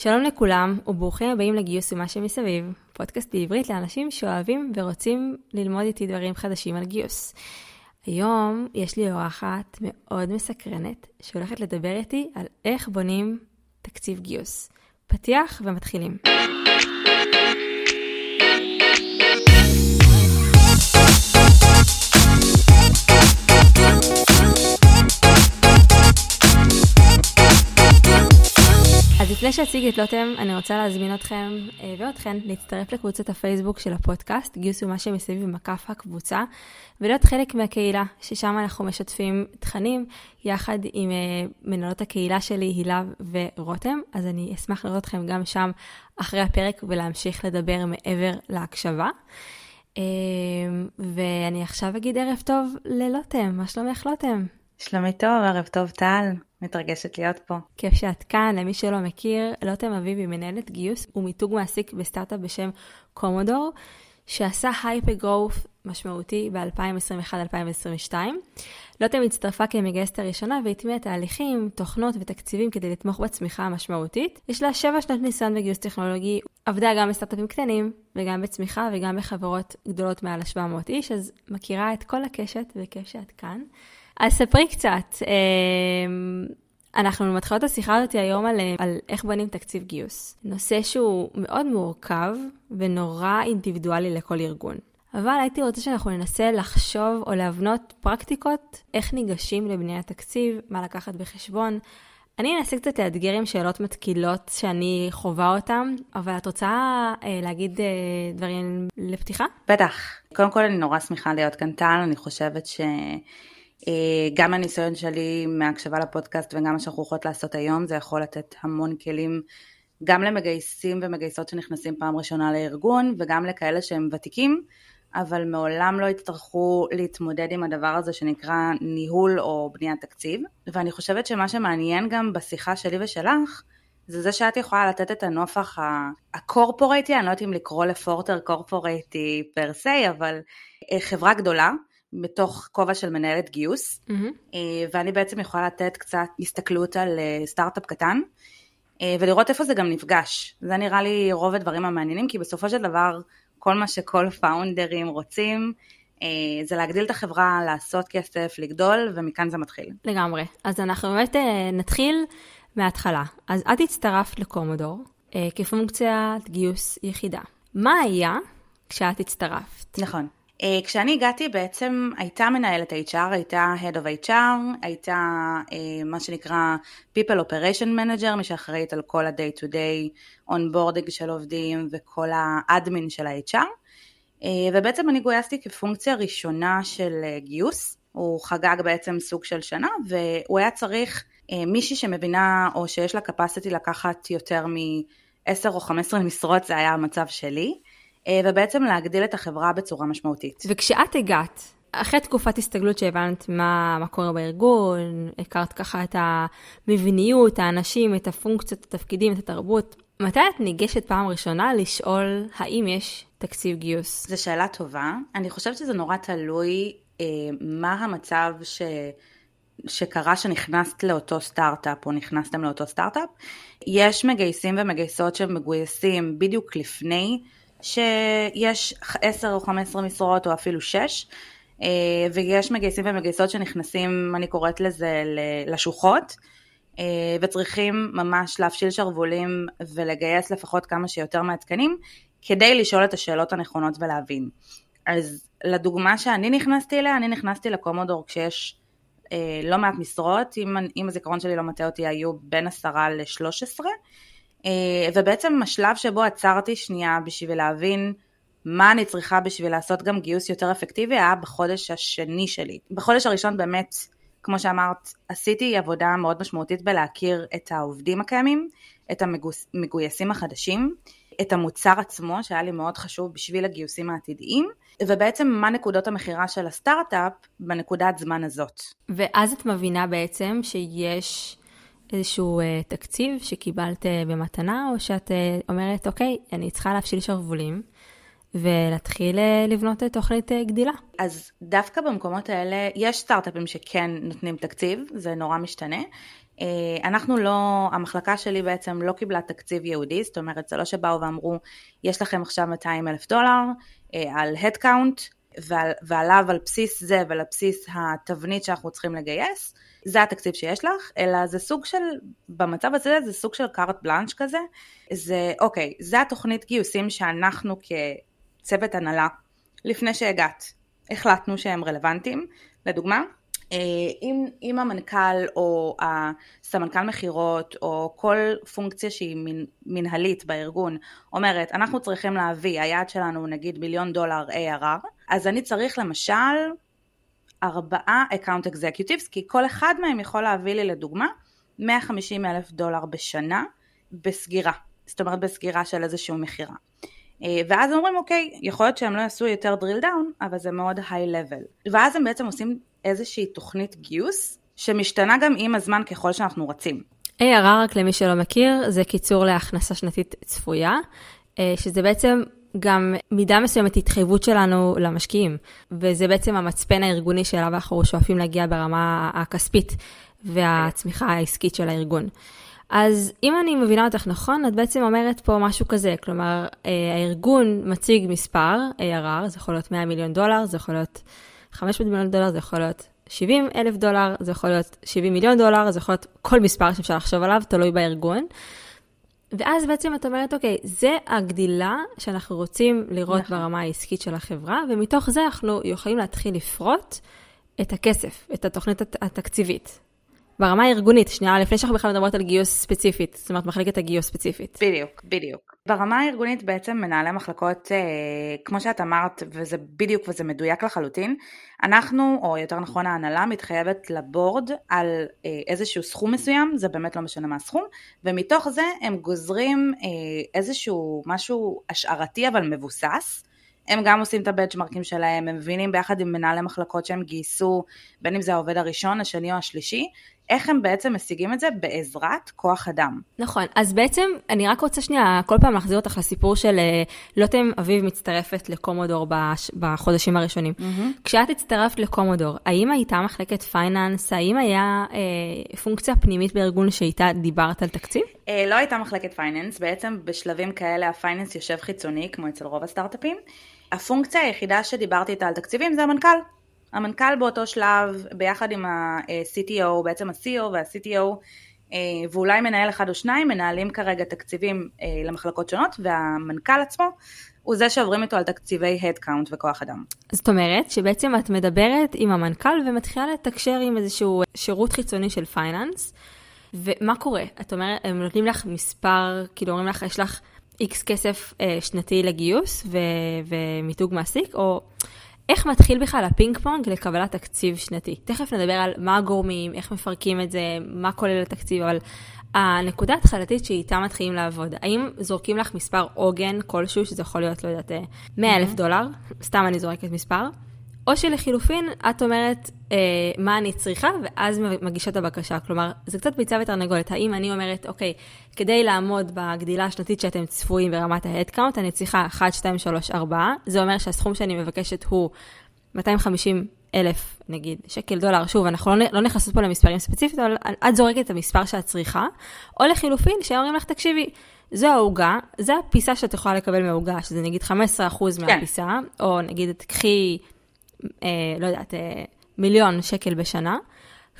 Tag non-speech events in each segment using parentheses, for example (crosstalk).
שלום לכולם וברוכים הבאים לגיוס ומה שמסביב, פודקאסט בעברית לאנשים שאוהבים ורוצים ללמוד איתי דברים חדשים על גיוס. היום יש לי אורחת מאוד מסקרנת שהולכת לדבר איתי על איך בונים תקציב גיוס. פתיח ומתחילים. אז לפני שאציג את לוטם, אני רוצה להזמין אתכם אה, ואתכן להצטרף לקבוצת הפייסבוק של הפודקאסט, גיוס ומה שמסביב במקף הקבוצה, ולהיות חלק מהקהילה, ששם אנחנו משתפים תכנים יחד עם אה, מנהלות הקהילה שלי, הילה ורותם, אז אני אשמח לראות אתכם גם שם אחרי הפרק ולהמשיך לדבר מעבר להקשבה. אה, ואני עכשיו אגיד ערב טוב ללוטם, מה שלומך לוטם? שלומי טוב, ערב טוב טל, מתרגשת להיות פה. כיף שאת כאן, למי שלא מכיר, לוטם אביב היא מנהלת גיוס ומיתוג מעסיק בסטארט-אפ בשם קומודור, שעשה הייפר גרוף משמעותי ב-2021-2022. לוטם הצטרפה כמגייסת הראשונה והטמיעה תהליכים, תוכנות ותקציבים כדי לתמוך בצמיחה המשמעותית. יש לה שבע שנות ניסיון בגיוס טכנולוגי, עבדה גם בסטארט-אפים קטנים וגם בצמיחה וגם בחברות גדולות מעל ה-700 איש, אז מכירה את כל הקשת וכיף שאת כאן. אז ספרי קצת. אמ, אנחנו מתחילות את השיחה הזאת היום על, על איך בונים תקציב גיוס. נושא שהוא מאוד מורכב ונורא אינדיבידואלי לכל ארגון. אבל הייתי רוצה שאנחנו ננסה לחשוב או להבנות פרקטיקות איך ניגשים לבניית תקציב, מה לקחת בחשבון. אני אנסה קצת לאתגר עם שאלות מתקילות שאני חווה אותן, אבל את רוצה אה, להגיד אה, דברים לפתיחה? בטח. קודם כל אני נורא שמחה להיות כאן טל, אני חושבת ש... אה, גם הניסיון שלי מהקשבה לפודקאסט וגם מה שאנחנו יכולות לעשות היום זה יכול לתת המון כלים גם למגייסים ומגייסות שנכנסים פעם ראשונה לארגון וגם לכאלה שהם ותיקים אבל מעולם לא יצטרכו להתמודד עם הדבר הזה שנקרא ניהול או בניית תקציב. ואני חושבת שמה שמעניין גם בשיחה שלי ושלך זה זה שאת יכולה לתת את הנופח הקורפורייטי, אני לא יודעת אם לקרוא לפורטר קורפורייטי פר סי, אבל אה, חברה גדולה בתוך כובע של מנהלת גיוס, mm-hmm. ואני בעצם יכולה לתת קצת הסתכלות על אה, סטארט-אפ קטן, אה, ולראות איפה זה גם נפגש. זה נראה לי רוב הדברים המעניינים, כי בסופו של דבר כל מה שכל פאונדרים רוצים, זה להגדיל את החברה, לעשות כסף, לגדול, ומכאן זה מתחיל. לגמרי. אז אנחנו באמת נתחיל מההתחלה. אז את הצטרפת לקומודור כפונקציית גיוס יחידה. מה היה כשאת הצטרפת? נכון. Uh, כשאני הגעתי בעצם הייתה מנהלת HR, הייתה Head of HR, הייתה uh, מה שנקרא People Operation Manager, מי שאחראית על כל ה-day to day onboarding של עובדים וכל האדמין של ה-HR, אה, ובעצם אני גויסתי כפונקציה ראשונה של גיוס, הוא חגג בעצם סוג של שנה והוא היה צריך מישהי שמבינה או שיש לה capacity לקחת יותר מ-10 או 15 משרות, זה היה המצב שלי. אה, ובעצם להגדיל את החברה בצורה משמעותית. וכשאת הגעת, אחרי תקופת הסתגלות שהבנת מה, מה קורה בארגון, הכרת ככה את המבניות, האנשים, את הפונקציות, התפקידים, את התרבות, מתי את ניגשת פעם ראשונה לשאול האם יש תקציב גיוס? זו שאלה טובה. אני חושבת שזה נורא תלוי אה, מה המצב ש... שקרה שנכנסת לאותו סטארט-אפ או נכנסתם לאותו סטארט-אפ. יש מגייסים ומגייסות שמגויסים בדיוק לפני שיש 10 או 15 משרות או אפילו 6, אה, ויש מגייסים ומגייסות שנכנסים, אני קוראת לזה, לשוחות, אה, וצריכים ממש להפשיל שרוולים ולגייס לפחות כמה שיותר מהתקנים, כדי לשאול את השאלות הנכונות ולהבין. אז לדוגמה שאני נכנסתי אליה, אני נכנסתי לקומודור כשיש אה, לא מעט משרות, אם, אם הזיכרון שלי לא מטעה אותי, היו בין 10 ל-13, אה, ובעצם השלב שבו עצרתי שנייה בשביל להבין מה אני צריכה בשביל לעשות גם גיוס יותר אפקטיבי היה בחודש השני שלי. בחודש הראשון באמת, כמו שאמרת, עשיתי עבודה מאוד משמעותית בלהכיר את העובדים הקיימים, את המגויסים החדשים, את המוצר עצמו שהיה לי מאוד חשוב בשביל הגיוסים העתידיים, ובעצם מה נקודות המכירה של הסטארט-אפ בנקודת זמן הזאת. ואז את מבינה בעצם שיש איזשהו uh, תקציב שקיבלת uh, במתנה, או שאת uh, אומרת, אוקיי, אני צריכה להפשיל שרוולים ולהתחיל uh, לבנות uh, תוכנית uh, גדילה. אז דווקא במקומות האלה, יש סטארט-אפים שכן נותנים תקציב, זה נורא משתנה. אנחנו לא, המחלקה שלי בעצם לא קיבלה תקציב ייעודי, זאת אומרת זה לא שבאו ואמרו יש לכם עכשיו 200 אלף דולר על Headcount ועל, ועליו על בסיס זה ועל בסיס התבנית שאנחנו צריכים לגייס, זה התקציב שיש לך, אלא זה סוג של, במצב הזה זה סוג של קארט בלאנש כזה, זה אוקיי, זה התוכנית גיוסים שאנחנו כצוות הנהלה, לפני שהגעת, החלטנו שהם רלוונטיים, לדוגמה, אה, אם, אם המנכ"ל או הסמנכ"ל מכירות או כל פונקציה שהיא מנהלית בארגון אומרת אנחנו צריכים להביא, היעד שלנו נגיד מיליון דולר ARR, אז אני צריך למשל ארבעה account executives, כי כל אחד מהם יכול להביא לי לדוגמה 150 אלף דולר בשנה בסגירה, זאת אומרת בסגירה של איזשהו מכירה. אה, ואז אומרים אוקיי, יכול להיות שהם לא יעשו יותר drill down, אבל זה מאוד high level. ואז הם בעצם עושים איזושהי תוכנית גיוס, שמשתנה גם עם הזמן ככל שאנחנו רצים. ARR, רק למי שלא מכיר, זה קיצור להכנסה שנתית צפויה, אה, שזה בעצם גם מידה מסוימת התחייבות שלנו למשקיעים, וזה בעצם המצפן הארגוני שאליו אנחנו שואפים להגיע ברמה הכספית והצמיחה העסקית של הארגון. אז אם אני מבינה אותך נכון, את בעצם אומרת פה משהו כזה, כלומר, אה, הארגון מציג מספר ARR, זה יכול להיות 100 מיליון דולר, זה יכול להיות 500 מיליון דולר, זה יכול להיות 70 אלף דולר, זה יכול להיות 70 מיליון דולר, זה יכול להיות כל מספר שאפשר לחשוב עליו, תלוי בארגון. ואז בעצם את אומרת, אוקיי, זה הגדילה שאנחנו רוצים לראות נכון. ברמה העסקית של החברה, ומתוך זה אנחנו יכולים להתחיל לפרוט את הכסף, את התוכנית התקציבית. ברמה הארגונית, שנייה, לפני שאנחנו בכלל מדברות על גיוס ספציפית, זאת אומרת מחלקת הגיוס ספציפית. בדיוק, בדיוק. ברמה הארגונית בעצם מנהלי מחלקות, אה, כמו שאת אמרת, וזה בדיוק וזה מדויק לחלוטין, אנחנו, או יותר נכון ההנהלה, מתחייבת לבורד על אה, איזשהו סכום מסוים, זה באמת לא משנה מה הסכום, ומתוך זה הם גוזרים אה, איזשהו משהו השערתי אבל מבוסס. הם גם עושים את הבנצ'מרקים שלהם, הם מבינים ביחד עם מנהלי מחלקות שהם גייסו, בין אם זה העובד הראשון, השני או השלישי, איך הם בעצם משיגים את זה? בעזרת כוח אדם. נכון, אז בעצם אני רק רוצה שנייה כל פעם להחזיר אותך לסיפור של אה, לוטם אביב מצטרפת לקומודור בחודשים הראשונים. Mm-hmm. כשאת הצטרפת לקומודור, האם הייתה מחלקת פייננס? האם היה אה, פונקציה פנימית בארגון שאיתה דיברת על תקציב? אה, לא הייתה מחלקת finance, בעצם בשלבים כאלה ה finance יושב חיצוני, כמו אצל רוב הסטארט-אפים. הפונקציה היחידה שדיברתי איתה על תקציבים זה המנכ"ל. המנכ"ל באותו שלב, ביחד עם ה-CTO, בעצם ה-CEO וה-CTO, אה, ואולי מנהל אחד או שניים, מנהלים כרגע תקציבים אה, למחלקות שונות, והמנכ"ל עצמו הוא זה שעוברים איתו על תקציבי Headcount וכוח אדם. זאת אומרת שבעצם את מדברת עם המנכ"ל ומתחילה לתקשר עם איזשהו שירות חיצוני של finance, ומה קורה? את אומרת, הם נותנים לך מספר, כאילו אומרים לך, יש לך איקס כסף אה, שנתי לגיוס ו- ומיתוג מעסיק, או איך מתחיל בכלל הפינג פונג לקבלת תקציב שנתי? תכף נדבר על מה הגורמים, איך מפרקים את זה, מה כולל התקציב, אבל הנקודה ההתחלתית שאיתה מתחילים לעבוד, האם זורקים לך מספר עוגן כלשהו, שזה יכול להיות, לא יודעת, 100 אלף mm-hmm. דולר, סתם אני זורקת מספר, או שלחילופין, את אומרת אה, מה אני צריכה, ואז מגישה את הבקשה. כלומר, זה קצת ביצה ותרנגולת. האם אני אומרת, אוקיי, כדי לעמוד בגדילה השנתית שאתם צפויים ברמת ה-headcount, אני צריכה 1, 2, 3, 4. זה אומר שהסכום שאני מבקשת הוא 250 אלף, נגיד, שקל, דולר. שוב, אנחנו לא, לא נכנסות פה למספרים ספציפית, אבל את זורקת את המספר שאת צריכה. או לחילופין, שאומרים לך, תקשיבי, זו העוגה, זו הפיסה שאת יכולה לקבל מהעוגה, שזה נגיד 15% כן. מהפיסה, כן. או נגיד, תקחי... אה, לא יודעת, אה, מיליון שקל בשנה.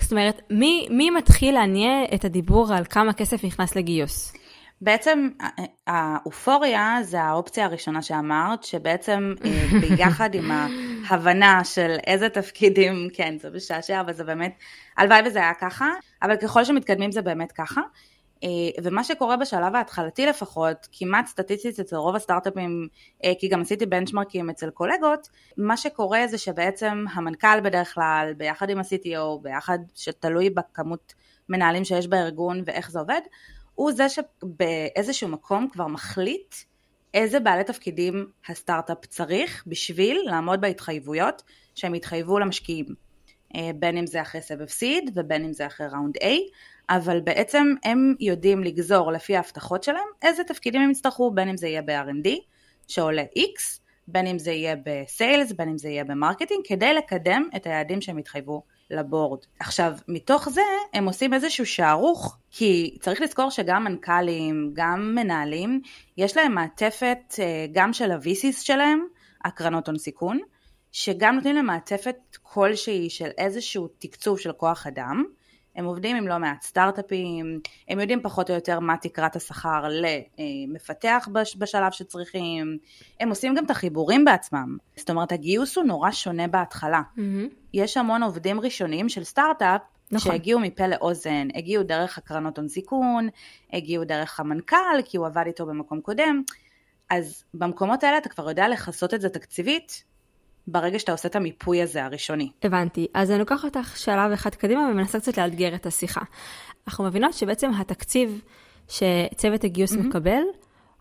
זאת אומרת, מי, מי מתחיל להניע את הדיבור על כמה כסף נכנס לגיוס? בעצם האופוריה זה האופציה הראשונה שאמרת, שבעצם אה, ביחד עם ההבנה של איזה תפקידים, כן, זה משעשע, אבל זה באמת, הלוואי וזה היה ככה, אבל ככל שמתקדמים זה באמת ככה. אה, ומה שקורה בשלב ההתחלתי לפחות, כמעט סטטיסטית אצל רוב הסטארט-אפים, אה, כי גם עשיתי בנצ'מרקים אצל קולגות, מה שקורה זה שבעצם המנכ"ל בדרך כלל, ביחד עם ה-CTO, ביחד שתלוי בכמות מנהלים שיש בארגון ואיך זה עובד, הוא זה שבאיזשהו מקום כבר מחליט איזה בעלי תפקידים הסטארט-אפ צריך בשביל לעמוד בהתחייבויות שהם התחייבו למשקיעים. אה, בין אם זה אחרי סבב seed ובין אם זה אחרי round A, אבל בעצם הם יודעים לגזור לפי ההבטחות שלהם איזה תפקידים הם יצטרכו, בין אם זה יהיה ב-R&D שעולה X, בין אם זה יהיה ב sales, בין אם זה יהיה ב marketing, כדי לקדם את היעדים שהם התחייבו ל board. עכשיו, מתוך זה הם עושים איזשהו שערוך, כי צריך לזכור שגם מנכ"לים, גם מנהלים, יש להם מעטפת אה, גם של ה-VCs שלהם, הקרנות הון סיכון, שגם נותנים להם מעטפת כלשהי של איזשהו תקצוב של כוח אדם. הם עובדים עם לא מעט סטארט-אפים, הם יודעים פחות או יותר מה תקרת השכר למפתח בשלב שצריכים, הם עושים גם את החיבורים בעצמם. זאת אומרת, הגיוס הוא נורא שונה בהתחלה. Mm-hmm. יש המון עובדים ראשונים של סטארט-אפ נכון. שהגיעו מפה לאוזן, הגיעו דרך הקרנות הון סיכון, הגיעו דרך המנכ"ל, כי הוא עבד איתו במקום קודם, אז במקומות האלה אתה כבר יודע לכסות את זה תקציבית, ברגע שאתה עושה את המיפוי הזה הראשוני. הבנתי. אז אני לוקחת אותך שלב אחד קדימה ומנסה קצת לאתגר את השיחה. אנחנו מבינות שבעצם התקציב שצוות הגיוס mm-hmm. מקבל,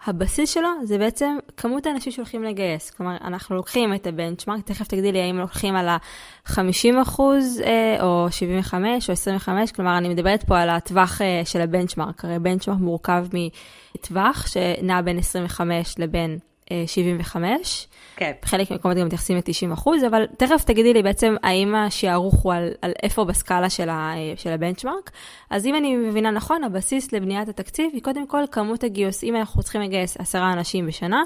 הבסיס שלו זה בעצם כמות האנשים שהולכים לגייס. כלומר, אנחנו לוקחים את הבנצ'מארק, תכף תגדילי האם לוקחים על ה-50 אחוז, אה, או 75 או 25, כלומר, אני מדברת פה על הטווח אה, של הבנצ'מארק. הרי בנצ'מארק מורכב מטווח שנע בין 25 לבין 75. כן. בחלק מהמקומות גם מתייחסים ל-90 אחוז, אבל תכף תגידי לי בעצם האם השערוך הוא על, על איפה בסקאלה של, ה, של הבנצ'מארק. אז אם אני מבינה נכון, הבסיס לבניית התקציב היא קודם כל כמות הגיוס. אם אנחנו צריכים לגייס עשרה אנשים בשנה,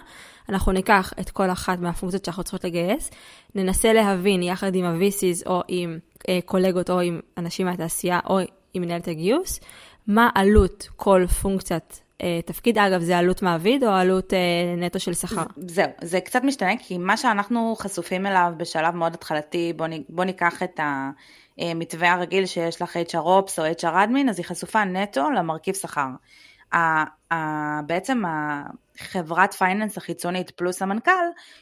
אנחנו ניקח את כל אחת מהפונקציות שאנחנו צריכות לגייס, ננסה להבין יחד עם ה-VCs או עם אה, קולגות או עם אנשים מהתעשייה או עם מנהלת הגיוס, מה עלות כל פונקציית אה, תפקיד, אגב, זה עלות מעביד או עלות אה, נטו של שכר? זהו, זה קצת משתנה, כי מה שאנחנו חשופים אליו בשלב מאוד התחלתי, בוא, בוא ניקח את המתווה הרגיל שיש לך HR Ops או HR Admin, אז היא חשופה נטו למרכיב שכר. בעצם החברת פייננס החיצונית פלוס המנכ"ל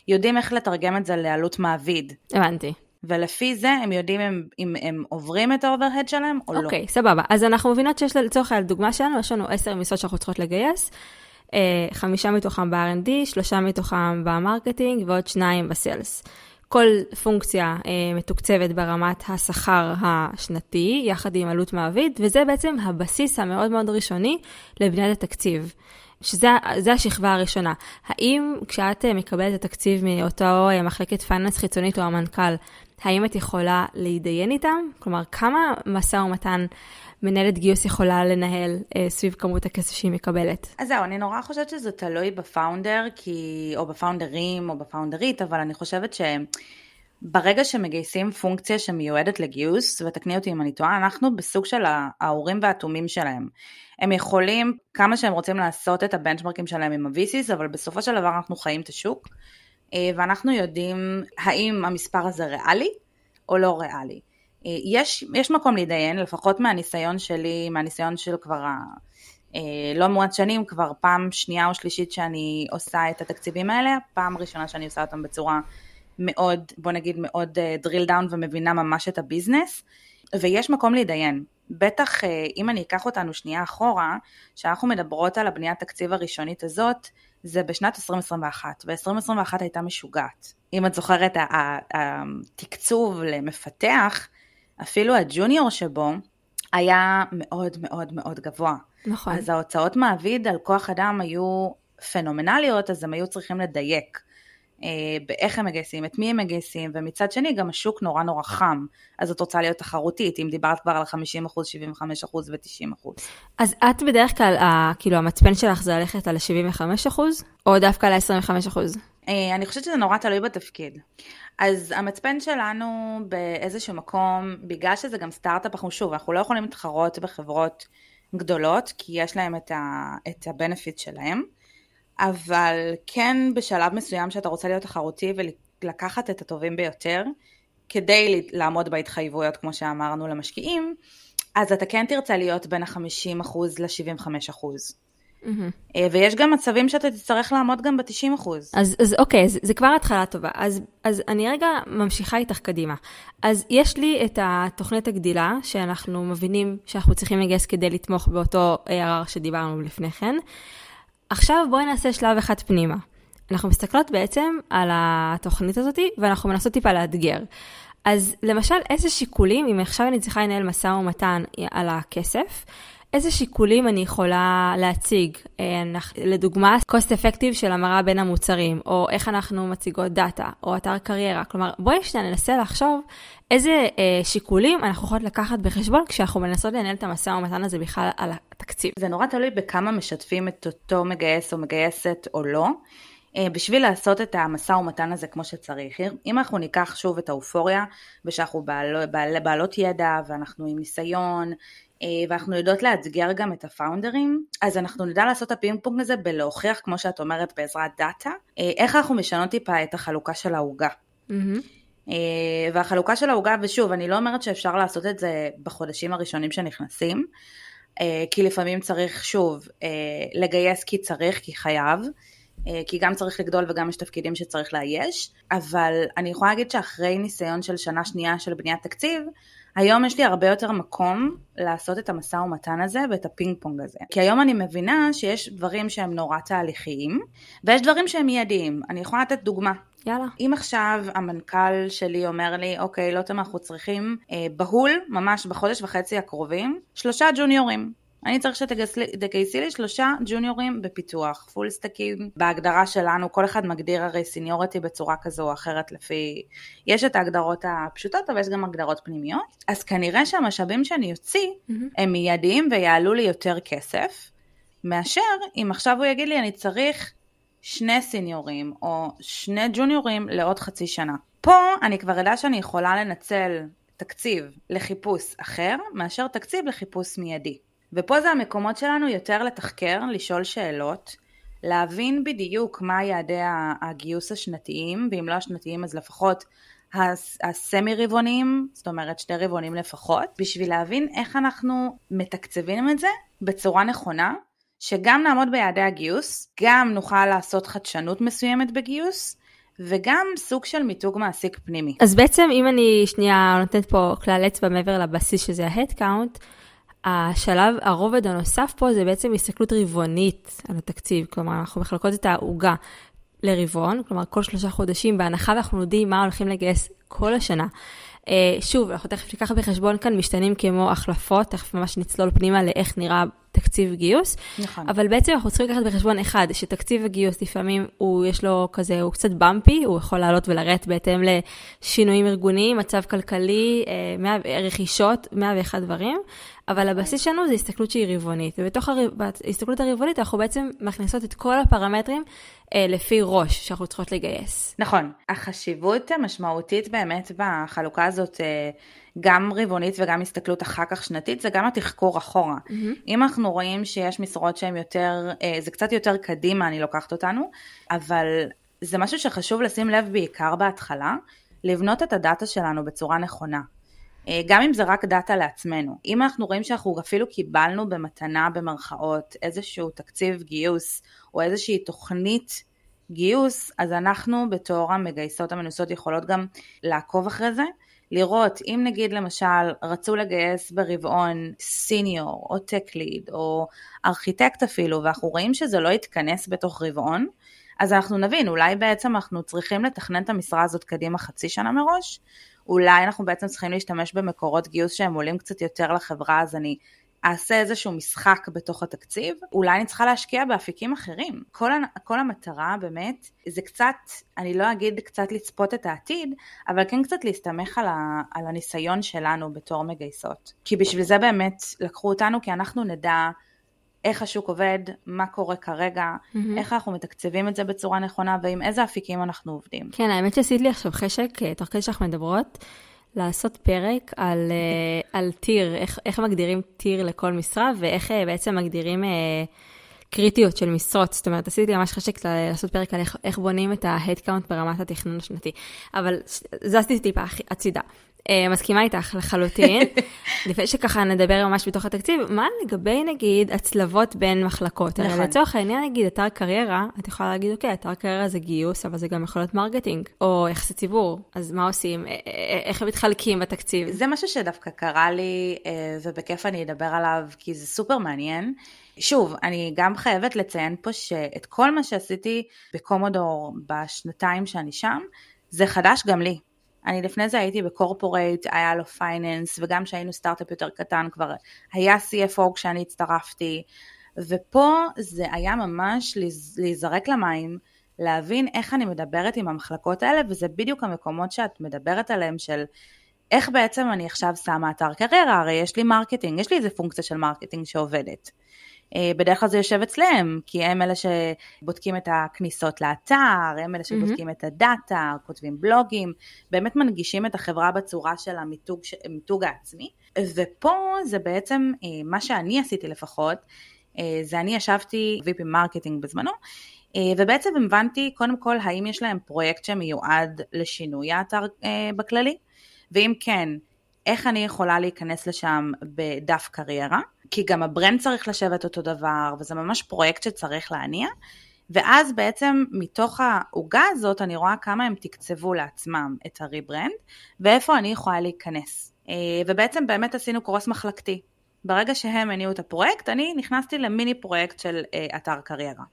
יודעים איך לתרגם את זה לעלות מעביד. הבנתי. ולפי זה הם יודעים אם, אם הם עוברים את ה overhead שלהם או okay, לא. אוקיי, סבבה. אז אנחנו מבינות שיש לצורך הדוגמה שלנו, יש לנו עשר משרות שאנחנו צריכות לגייס, אה, חמישה מתוכם ב-R&D, שלושה מתוכם ב marketing ועוד שניים ב sales. כל פונקציה אה, מתוקצבת ברמת השכר השנתי, יחד עם עלות מעביד, וזה בעצם הבסיס המאוד מאוד ראשוני לבניית התקציב. שזה השכבה הראשונה. האם כשאת אה, מקבלת את התקציב מאותו אה, מחלקת פייננס חיצונית או המנכ"ל, האם את יכולה להתדיין איתם? כלומר, כמה משא ומתן מנהלת גיוס יכולה לנהל אה, סביב כמות הכסף שהיא מקבלת? אז זהו, אני נורא חושבת שזה תלוי בפאונדר, כי, או בפאונדרים או בפאונדרית, אבל אני חושבת ש... ברגע שמגייסים פונקציה שמיועדת לגיוס, ותקני אותי אם אני טועה, אנחנו בסוג של האורים והתומים שלהם. הם יכולים כמה שהם רוצים לעשות את הבנצ'מרקים שלהם עם ה-VCs, אבל בסופו של דבר אנחנו חיים את השוק, ואנחנו יודעים האם המספר הזה ריאלי או לא ריאלי. אה, יש, יש מקום להתדיין, לפחות מהניסיון שלי, מהניסיון של כבר אה, לא מועט שנים, כבר פעם שנייה או שלישית שאני עושה את התקציבים האלה, פעם ראשונה שאני עושה אותם בצורה מאוד, בוא נגיד מאוד drill down ומבינה ממש את הביזנס, ויש מקום להתדיין. בטח אם אני אקח אותנו שנייה אחורה, שאנחנו מדברות על הבניית תקציב הראשונית הזאת, זה בשנת 2021, ו-2021 הייתה משוגעת. אם את זוכרת, התקצוב למפתח, אפילו הג'וניור שבו, היה מאוד מאוד מאוד גבוה. נכון. אז ההוצאות מעביד על כוח אדם היו פנומנליות, אז הם היו צריכים לדייק. אה, באיך הם מגייסים, את מי הם מגייסים, ומצד שני גם השוק נורא נורא חם, אז את רוצה להיות תחרותית, אם דיברת כבר על 50 אחוז, 75 אחוז ו-90 אחוז. אז את בדרך כלל, כאילו המצפן שלך זה ללכת על ה-75 אחוז, או דווקא על ה-25 אחוז? אה, אני חושבת שזה נורא תלוי בתפקיד. אז המצפן שלנו באיזשהו מקום, בגלל שזה גם סטארט-אפ, אנחנו שוב, אנחנו לא יכולים להתחרות בחברות גדולות, כי יש להם את ה-benefit שלהם. אבל כן בשלב מסוים שאתה רוצה להיות תחרותי ולקחת את הטובים ביותר, כדי לעמוד בהתחייבויות כמו שאמרנו למשקיעים, אז אתה כן תרצה להיות בין ה-50% ל-75%. Mm-hmm. ויש גם מצבים שאתה תצטרך לעמוד גם ב-90%. אז, אז אוקיי, אז זה כבר התחלה טובה. אז, אז אני רגע ממשיכה איתך קדימה. אז יש לי את התוכנית הגדילה, שאנחנו מבינים שאנחנו צריכים לגייס כדי לתמוך באותו ARR שדיברנו לפני כן. עכשיו בואי נעשה שלב אחד פנימה. אנחנו מסתכלות בעצם על התוכנית הזאת ואנחנו מנסות טיפה לאתגר. אז למשל, איזה שיקולים, אם עכשיו אני צריכה לנהל משא ומתן על הכסף, איזה שיקולים אני יכולה להציג? אה, לדוגמה, cost effective של המרה בין המוצרים, או איך אנחנו מציגות דאטה, או אתר קריירה. כלומר, בואי שנייה ננסה לחשוב איזה אה, שיקולים אנחנו יכולות לקחת בחשבון כשאנחנו מנסות לנהל את המשא ומתן הזה בכלל על התקציב. זה נורא תלוי בכמה משתפים את אותו מגייס או מגייסת או לא. אה, בשביל לעשות את המשא ומתן הזה כמו שצריך. אם אנחנו ניקח שוב את האופוריה, ושאנחנו בעל, בעל, בעלות ידע ואנחנו עם ניסיון, ואנחנו יודעות לאתגר גם את הפאונדרים, אז אנחנו נדע לעשות את הפינג פונג הזה בלהוכיח, כמו שאת אומרת, בעזרת data, אה, איך אנחנו משנות טיפה את החלוקה של העוגה. Mm-hmm. והחלוקה של העוגה, ושוב, אני לא אומרת שאפשר לעשות את זה בחודשים הראשונים שנכנסים, כי לפעמים צריך, שוב, לגייס כי צריך, כי חייב. אה, כי גם צריך לגדול וגם יש תפקידים שצריך לאייש, אבל אני יכולה להגיד שאחרי ניסיון של שנה שנייה של בניית תקציב, היום יש לי הרבה יותר מקום לעשות את המשא ומתן הזה ואת הפינג פונג הזה. כי היום אני מבינה שיש דברים שהם נורא תהליכיים, ויש דברים שהם מיידיים. אני יכולה לתת דוגמה. יאללה. אם עכשיו המנכ"ל שלי אומר לי, אוקיי, לוטם, אנחנו צריכים אה, בהול, ממש בחודש וחצי הקרובים, שלושה ג'וניורים. אני צריך שתגייסי לי שלושה ג'וניורים בפיתוח, פול סטקים. בהגדרה שלנו, כל אחד מגדיר הרי סיניורטי בצורה כזו או אחרת לפי... יש את ההגדרות הפשוטות, אבל יש גם הגדרות פנימיות. אז כנראה שהמשאבים שאני אוציא mm-hmm. הם מיידיים ויעלו לי יותר כסף, מאשר אם עכשיו הוא יגיד לי אני צריך שני סיניורים או שני ג'וניורים לעוד חצי שנה. פה אני כבר אדע שאני יכולה לנצל תקציב לחיפוש אחר, מאשר תקציב לחיפוש מיידי. ופה זה המקומות שלנו יותר לתחקר, לשאול שאלות, להבין בדיוק מה יעדי הגיוס השנתיים, ואם לא השנתיים אז לפחות הסמי רבעוניים, זאת אומרת שתי רבעונים לפחות, בשביל להבין איך אנחנו מתקצבים את זה בצורה נכונה, שגם נעמוד ביעדי הגיוס, גם נוכל לעשות חדשנות מסוימת בגיוס, וגם סוג של מיתוג מעסיק פנימי. אז בעצם אם אני שנייה נותנת פה כלל אצבע מעבר לבסיס שזה count, השלב, הרובד הנוסף פה זה בעצם הסתכלות רבעונית על התקציב, כלומר אנחנו מחלקות את העוגה לרבעון, כלומר כל שלושה חודשים, בהנחה ואנחנו יודעים מה הולכים לגייס כל השנה. Uh, שוב, אנחנו תכף ניקח בחשבון כאן משתנים כמו החלפות, תכף ממש נצלול פנימה לאיך נראה תקציב גיוס. נכון. אבל בעצם אנחנו צריכים לקחת בחשבון אחד, שתקציב הגיוס לפעמים הוא, יש לו כזה, הוא קצת במפי, הוא יכול לעלות ולרדת בהתאם לשינויים ארגוניים, מצב כלכלי, uh, רכישות, 101 דברים. אבל הבסיס שלנו זה הסתכלות שהיא רבעונית, ובתוך ההסתכלות הרבעונית אנחנו בעצם מכניסות את כל הפרמטרים אה, לפי ראש שאנחנו צריכות לגייס. נכון, החשיבות המשמעותית באמת בחלוקה הזאת, אה, גם רבעונית וגם הסתכלות אחר כך שנתית, זה גם התחקור אחורה. Mm-hmm. אם אנחנו רואים שיש משרות שהן יותר, אה, זה קצת יותר קדימה, אני לוקחת אותנו, אבל זה משהו שחשוב לשים לב בעיקר בהתחלה, לבנות את הדאטה שלנו בצורה נכונה. אה, גם אם זה רק דאטה לעצמנו. אם אנחנו רואים שאנחנו אפילו קיבלנו במתנה במרכאות איזשהו תקציב גיוס או איזושהי תוכנית גיוס, אז אנחנו בתור המגייסות המנוסות יכולות גם לעקוב אחרי זה, לראות אם נגיד למשל רצו לגייס ברבעון סיניור או טק ליד או ארכיטקט אפילו ואנחנו רואים שזה לא יתכנס בתוך רבעון, אז אנחנו נבין, אולי בעצם אנחנו צריכים לתכנן את המשרה הזאת קדימה חצי שנה מראש, אולי אנחנו בעצם צריכים להשתמש במקורות גיוס שהם עולים קצת יותר לחברה, אז אני אעשה איזשהו משחק בתוך התקציב, אולי אני צריכה להשקיע באפיקים אחרים. כל, כל המטרה באמת זה קצת, אני לא אגיד קצת לצפות את העתיד, אבל כן קצת להסתמך על, ה, על הניסיון שלנו בתור מגייסות. כי בשביל זה באמת לקחו אותנו, כי אנחנו נדע איך השוק עובד, מה קורה כרגע, mm-hmm. איך אנחנו מתקצבים את זה בצורה נכונה ועם איזה אפיקים אנחנו עובדים. כן, האמת שעשית לי עכשיו חשק, אה, תוך כדי שאנחנו מדברות, לעשות פרק על, אה, על טיר, איך, איך מגדירים טיר לכל משרה ואיך אה, בעצם מגדירים קריטיות של משרות. זאת אומרת, עשיתי ממש חשק לעשות פרק על איך, איך בונים את count ברמת התכנון השנתי. אבל זזתי טיפה הצידה. אה, מסכימה איתך לחלוטין. (laughs) לפני שככה נדבר ממש בתוך התקציב, מה לגבי נגיד הצלבות בין מחלקות? נכון. הרי לצורך העניין נגיד אתר קריירה, את יכולה להגיד אוקיי, אתר קריירה זה גיוס, אבל זה גם יכול להיות marketing, או יחסי ציבור, אז מה עושים? אה, אה, איך מתחלקים בתקציב? זה משהו שדווקא קרה לי, ובכיף אני אדבר עליו, כי זה סופר מעניין. שוב, אני גם חייבת לציין פה שאת כל מה שעשיתי בקומודור בשנתיים שאני שם, זה חדש גם לי. אני לפני זה הייתי ב corporate, היה לו finance, וגם כשהיינו סטארט-אפ יותר קטן כבר היה CFO כשאני הצטרפתי, ופה זה היה ממש להיזרק למים, להבין איך אני מדברת עם המחלקות האלה, וזה בדיוק המקומות שאת מדברת עליהם של איך בעצם אני עכשיו שמה אתר קריירה, הרי יש לי marketing, יש לי איזה פונקציה של marketing שעובדת. אה, בדרך כלל זה יושב אצלם, כי הם אלה שבודקים את הכניסות לאתר, הם אלה שבודקים mm-hmm. את ה data, כותבים בלוגים, באמת מנגישים את החברה בצורה של המיתוג, המיתוג העצמי. ופה זה בעצם, אה, מה שאני עשיתי לפחות, אה, זה אני ישבתי VP marketing בזמנו, ובעצם הבנתי קודם כל האם יש להם פרויקט שמיועד לשינוי האתר בכללי, ואם כן, איך אני יכולה להיכנס לשם בדף קריירה, כי גם ה brand צריך לשבת אותו דבר, וזה ממש פרויקט שצריך להניע, ואז בעצם מתוך העוגה הזאת אני רואה כמה הם תקצבו לעצמם את ה rebrand, ואיפה אני יכולה להיכנס. אה, ובעצם באמת עשינו cross מחלקתי. ברגע שהם הניעו את הפרויקט, אני נכנסתי למיני פרויקט של אה, אתר קריירה.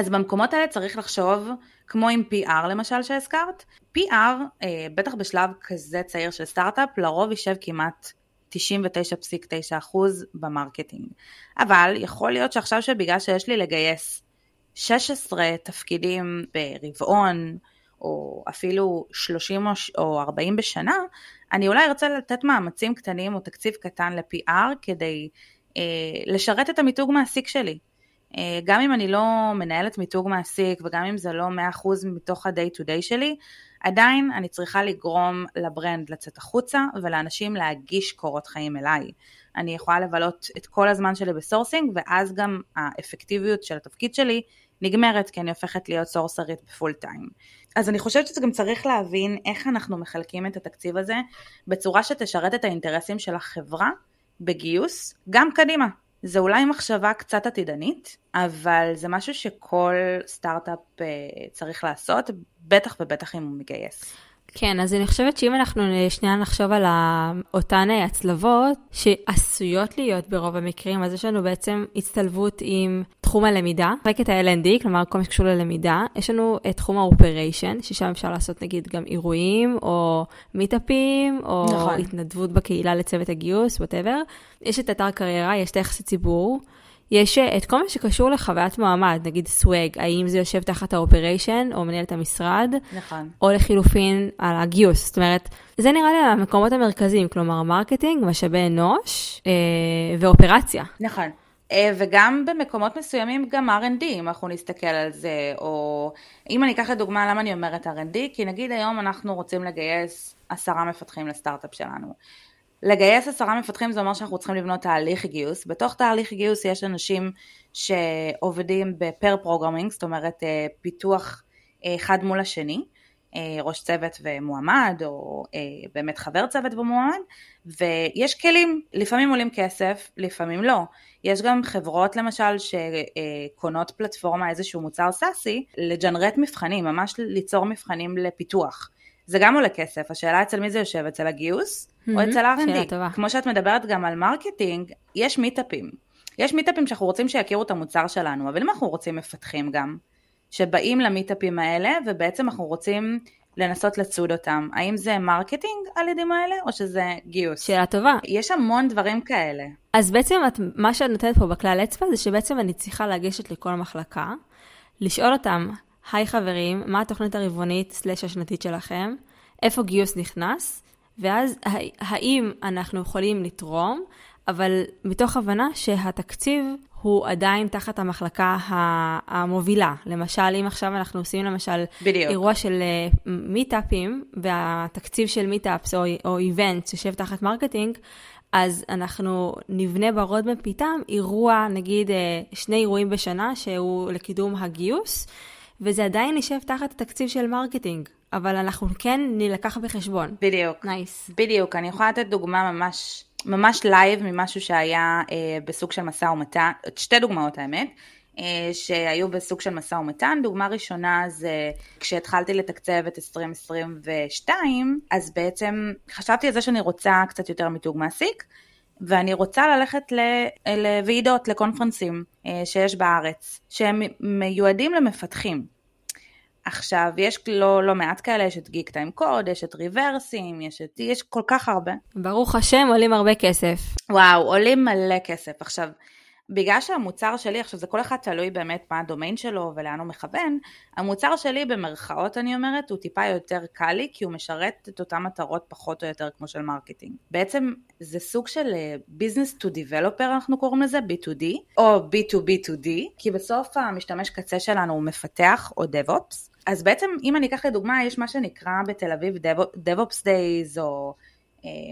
אז במקומות האלה צריך לחשוב, כמו עם PR למשל שהזכרת, PR, אה, בטח בשלב כזה צעיר של סטארט-אפ, לרוב יישב כמעט 99.9% ב marketing. אבל יכול להיות שעכשיו שבגלל שיש לי לגייס 16 תפקידים ברבעון, או אפילו 30 או 40 בשנה, אני אולי ארצה לתת מאמצים קטנים או תקציב קטן ל-PR כדי אה, לשרת את המיתוג מעסיק שלי. אה, גם אם אני לא מנהלת מיתוג מעסיק וגם אם זה לא 100% מתוך ה-day to day שלי, עדיין אני צריכה לגרום לברנד לצאת החוצה ולאנשים להגיש קורות חיים אליי. אני יכולה לבלות את כל הזמן שלי ב sourcing ואז גם האפקטיביות של התפקיד שלי נגמרת כי אני הופכת להיות סורסרית ב full time. אז אני חושבת שזה גם צריך להבין איך אנחנו מחלקים את התקציב הזה בצורה שתשרת את האינטרסים של החברה בגיוס גם קדימה. זה אולי מחשבה קצת עתידנית, אבל זה משהו שכל סטארט-אפ uh, צריך לעשות, בטח ובטח אם הוא מגייס. כן, אז אני חושבת שאם אנחנו שנייה נחשוב על אותן הצלבות שעשויות להיות ברוב המקרים, אז יש לנו בעצם הצטלבות עם תחום הלמידה, רק את ה-L&D, כלומר כל מה שקשור ללמידה. יש לנו את תחום ה-operation, ששם אפשר לעשות נגיד גם אירועים, או מיטאפים, או נכון. התנדבות בקהילה לצוות הגיוס, whatever. יש את אתר קריירה, יש את היחסי ציבור. יש אה, את כל מה שקשור לחוויית מועמד, נגיד swag, האם זה יושב תחת ה operation או מנהלת המשרד, נכון. או לחילופין על הגיוס. זאת אומרת, זה נראה לי המקומות המרכזיים, כלומר marketing, משאבי אנוש אה, ואופרציה. נכון. אה, וגם במקומות מסוימים גם R&D, אם אנחנו נסתכל על זה, או אם אני אקח לדוגמה למה אני אומרת R&D, כי נגיד היום אנחנו רוצים לגייס עשרה מפתחים לסטארט-אפ שלנו. לגייס עשרה מפתחים זה אומר שאנחנו צריכים לבנות תהליך גיוס. בתוך תהליך גיוס יש אנשים שעובדים ב pair programming, זאת אומרת אה, פיתוח אה, אחד מול השני, אה, ראש צוות ומועמד, או באמת חבר צוות ומועמד, ויש כלים, לפעמים עולים כסף, לפעמים לא. יש גם חברות למשל שקונות פלטפורמה, איזשהו מוצר SaaSי, ל generate מבחנים, ממש ליצור מבחנים לפיתוח. זה גם עולה כסף, השאלה אצל מי זה יושב, אצל הגיוס mm-hmm, או אצל R&D. כמו שאת מדברת גם על marketing, יש מיטאפים. יש מיטאפים שאנחנו רוצים שיכירו את המוצר שלנו, אבל אם אנחנו רוצים מפתחים גם, שבאים למיטאפים האלה, ובעצם אנחנו רוצים לנסות לצוד אותם. האם זה marketing על ידים האלה, או שזה גיוס? שאלה טובה. יש המון דברים כאלה. אז בעצם את, מה שאת נותנת פה בכלל אצבע, זה שבעצם אני צריכה לגשת לכל מחלקה, לשאול אותם, היי חברים, מה התוכנית הרבעונית סלש השנתית שלכם? איפה גיוס נכנס? ואז האם אנחנו יכולים לתרום, אבל מתוך הבנה שהתקציב הוא עדיין תחת המחלקה המובילה. למשל, אם עכשיו אנחנו עושים למשל בדיוק. אירוע של מיטאפים, אה, והתקציב של meetups או, או event יושב תחת marketing, אז אנחנו נבנה ב roadmap איתם אירוע, נגיד אה, שני אירועים בשנה, שהוא לקידום הגיוס. וזה עדיין יישב תחת התקציב של marketing, אבל אנחנו כן ניקח בחשבון. בדיוק. Nice. Nice. בדיוק, אני יכולה לתת דוגמה ממש, ממש live ממשהו שהיה אה, בסוג של משא ומתן, שתי דוגמאות האמת. אה, שהיו בסוג של משא ומתן. דוגמה ראשונה זה כשהתחלתי לתקצב את 2022, אז בעצם חשבתי על זה שאני רוצה קצת יותר מיתוג מעסיק, ואני רוצה ללכת לוועידות, לקונפרנסים אה, שיש בארץ, שהם מיועדים למפתחים. עכשיו, יש לא, לא מעט כאלה, יש את גיק טיים קוד, יש את ריברסים, יש, את, יש כל כך הרבה. ברוך השם, עולים הרבה כסף. וואו, עולים מלא כסף. עכשיו, בגלל שהמוצר שלי, עכשיו זה כל אחד תלוי באמת מה הדומיין שלו ולאן הוא מכוון, המוצר שלי במרכאות אני אומרת הוא טיפה יותר קל לי כי הוא משרת את אותן מטרות פחות או יותר כמו של marketing. בעצם זה סוג של business to developer אנחנו קוראים לזה B2D או B2B2D כי בסוף המשתמש קצה שלנו הוא מפתח או DevOps. אז בעצם אם אני אקח לדוגמה יש מה שנקרא בתל אביב DevOps Days או אה,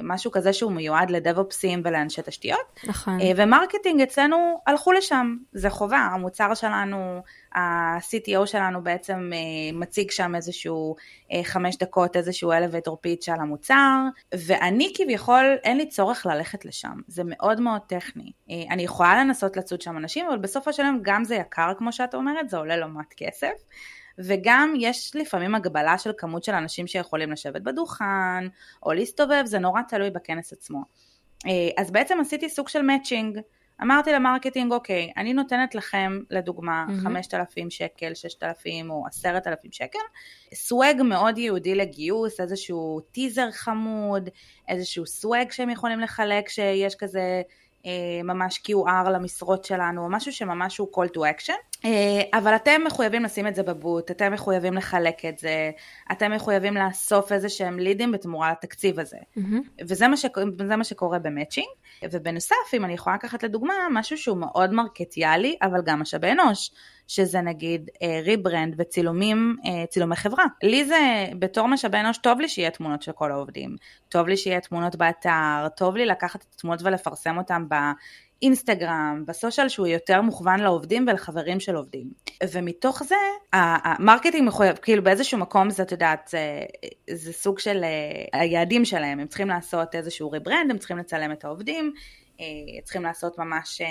משהו כזה שהוא מיועד ל DevOpsים ולאנשי תשתיות. נכון. אה, ו marketing אצלנו הלכו לשם, זה חובה, המוצר שלנו, ה-CTO שלנו בעצם אה, מציג שם איזשהו חמש דקות, איזשהו elevator pitch על המוצר, ואני כביכול אין לי צורך ללכת לשם, זה מאוד מאוד טכני. אני יכולה לנסות לצוד שם אנשים, אבל בסוף השלם גם זה יקר כמו שאת אומרת, זה עולה לא מעט כסף. וגם יש לפעמים הגבלה של כמות של אנשים שיכולים לשבת בדוכן, או להסתובב, זה נורא תלוי בכנס עצמו. אה, אז בעצם עשיתי סוג של matching. אמרתי ל marketing, אוקיי, אני נותנת לכם, לדוגמה, mm-hmm. 5,000 שקל, 6,000 או 10,000 שקל, swag מאוד ייעודי לגיוס, איזשהו teaser חמוד, איזשהו swag שהם יכולים לחלק, שיש כזה ממש QR למשרות שלנו, משהו שממש הוא call to action, אה, אבל אתם מחויבים לשים את זה ב booth, אתם מחויבים לחלק את זה, אתם מחויבים לאסוף איזה שהם לידים בתמורה לתקציב הזה. Mm-hmm. וזה מה, ש... מה שקורה ב matching. ובנוסף, אם אני יכולה לקחת לדוגמה, משהו שהוא מאוד מרקטיאלי, אבל גם משאבי אנוש. שזה נגיד rebrand אה, וצילומים, אה, צילומי חברה. לי זה בתור משאבי אנוש טוב לי שיהיה תמונות של כל העובדים, טוב לי שיהיה תמונות באתר, טוב לי לקחת את התמונות ולפרסם אותן באינסטגרם, ב social שהוא יותר מוכוון לעובדים ולחברים של עובדים. ומתוך זה, ה marketing מחויב, כאילו באיזשהו מקום זה, את יודעת, זה, זה סוג של אה, היעדים שלהם, הם צריכים לעשות איזשהו rebrand, הם צריכים לצלם את העובדים, צריכים לעשות ממש אה,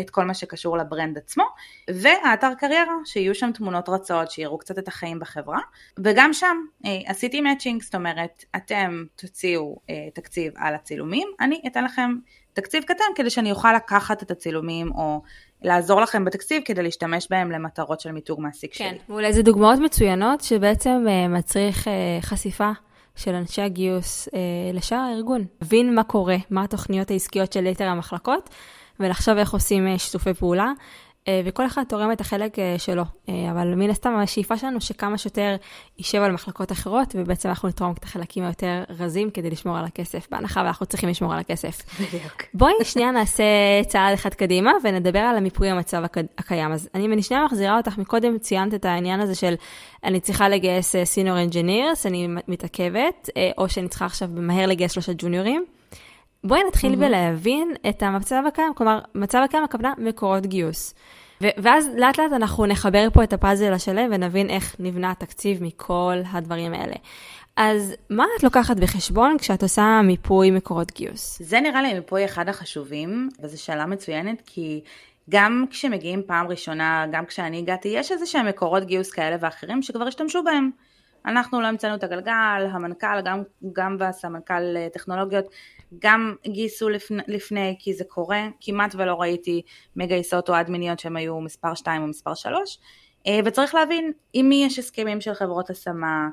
את כל מה שקשור ל brand עצמו, והאתר קריירה, שיהיו שם תמונות רצות, שיראו קצת את החיים בחברה, וגם שם אה, עשיתי matching, זאת אומרת, אתם תוציאו תקציב על הצילומים, אני אתן לכם תקציב קטן כדי שאני אוכל לקחת את הצילומים או לעזור לכם בתקציב כדי להשתמש בהם למטרות של מיתוג מעסיק כן, שלי. כן, ואולי זה דוגמאות מצוינות שבעצם מצריך חשיפה של אנשי הגיוס אה, לשאר הארגון. להבין מה קורה, מה התוכניות העסקיות של יתר המחלקות, ולחשוב איך עושים אה, שיתופי פעולה. אה, וכל אחד תורם את החלק אה, שלו, אה, אבל מן הסתם השאיפה שלנו שכמה שיותר יישב על מחלקות אחרות, ובעצם אנחנו נתרום את החלקים היותר רזים כדי לשמור על הכסף, בהנחה ואנחנו צריכים לשמור על הכסף. בדיוק. בואי שנייה נעשה צעד אחד קדימה ונדבר על המיפוי המצב הקיים. אז אני שנייה מחזירה אותך, מקודם ציינת את העניין הזה של אני צריכה לגייס senior engineers, אני מתעכבת, או שאני צריכה עכשיו מהר לגייס שלושה ג'וניורים. בואי נתחיל mm-hmm. בלהבין את המצב הקיים, כלומר, מצב הקיים הכוונה מקורות גיוס. ו- ואז לאט לאט אנחנו נחבר פה את הפאזל השלם ונבין איך נבנה התקציב מכל הדברים האלה. אז מה את לוקחת בחשבון כשאת עושה מיפוי מקורות גיוס? זה נראה לי מיפוי אחד החשובים, וזו שאלה מצוינת, כי גם כשמגיעים פעם ראשונה, גם כשאני הגעתי, יש איזה שהם מקורות גיוס כאלה ואחרים שכבר השתמשו בהם. אנחנו לא המצאנו את הגלגל, המנכ"ל, גם, גם והסמנכ"ל אה, טכנולוגיות, גם גייסו לפני, לפני, כי זה קורה, כמעט ולא ראיתי מגייסות או אדמיניות שהם היו מספר 2 או מספר 3, אה, וצריך להבין עם מי יש הסכמים של חברות השמה,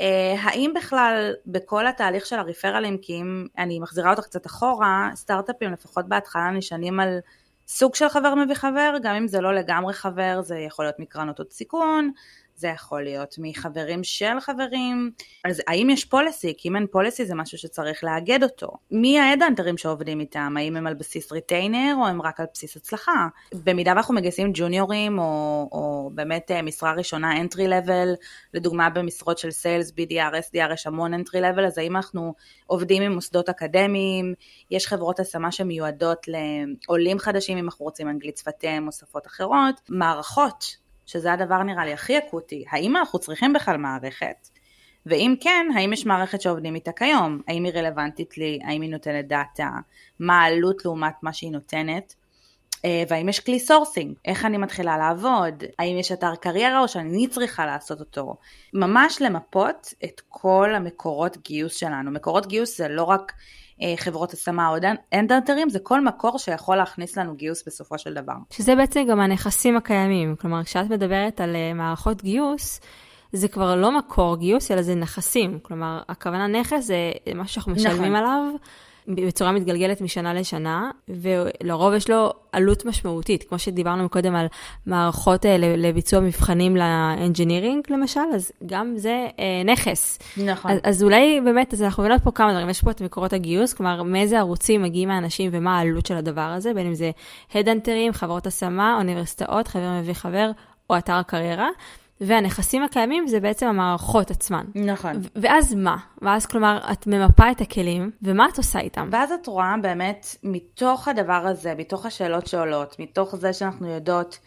אה, האם בכלל בכל התהליך של הריפרלים, כי אם אני מחזירה אותך קצת אחורה, סטארט-אפים לפחות בהתחלה נשענים על סוג של חבר מביא חבר, גם אם זה לא לגמרי חבר, זה יכול להיות מקרנות הון סיכון, זה יכול להיות מחברים של חברים, אז האם יש policy? כי אם אין policy זה משהו שצריך לאגד אותו. מי ההדאנטרים שעובדים איתם? האם הם על בסיס ריטיינר או הם רק על בסיס הצלחה? במידה ואנחנו מגייסים ג'וניורים או, או באמת אה, משרה ראשונה entry level, לדוגמה במשרות של sales, BDR, SDR, יש המון entry level, אז האם אנחנו עובדים עם מוסדות אקדמיים, יש חברות השמה שמיועדות לעולים חדשים אם אנחנו רוצים אנגלית שפת אם או שפות אחרות, מערכות שזה הדבר נראה לי הכי אקוטי, האם אנחנו צריכים בכלל מערכת? ואם כן, האם יש מערכת שעובדים איתה כיום? האם היא רלוונטית לי? האם היא נותנת דאטה? מה העלות לעומת מה שהיא נותנת? אה, והאם יש כלי sourcing? איך אני מתחילה לעבוד? האם יש אתר קריירה או שאני צריכה לעשות אותו? ממש למפות את כל המקורות גיוס שלנו. מקורות גיוס זה לא רק חברות השמה או אנדרטרים, זה כל מקור שיכול להכניס לנו גיוס בסופו של דבר. שזה בעצם גם הנכסים הקיימים, כלומר כשאת מדברת על אה, מערכות גיוס, זה כבר לא מקור גיוס, אלא זה נכסים. כלומר, הכוונה נכס זה משהו שאנחנו משלמים נכון. עליו. בצורה מתגלגלת משנה לשנה, ולרוב יש לו עלות משמעותית, כמו שדיברנו קודם על מערכות אה, לביצוע מבחנים לאנג'ינירינג למשל, אז גם זה אה, נכס. נכון. אז, אז אולי באמת, אז אנחנו מבינות פה כמה דברים, יש פה את מקורות הגיוס, כלומר, מאיזה ערוצים מגיעים האנשים ומה העלות של הדבר הזה, בין אם זה הדאנטרים, חברות השמה, אוניברסיטאות, חבר מביא חבר, או אתר הקריירה. והנכסים הקיימים זה בעצם המערכות עצמן. נכון. ואז מה? ואז כלומר, את ממפה את הכלים, ומה את עושה איתם? ואז את רואה באמת, מתוך הדבר הזה, מתוך השאלות שעולות, מתוך זה שאנחנו יודעות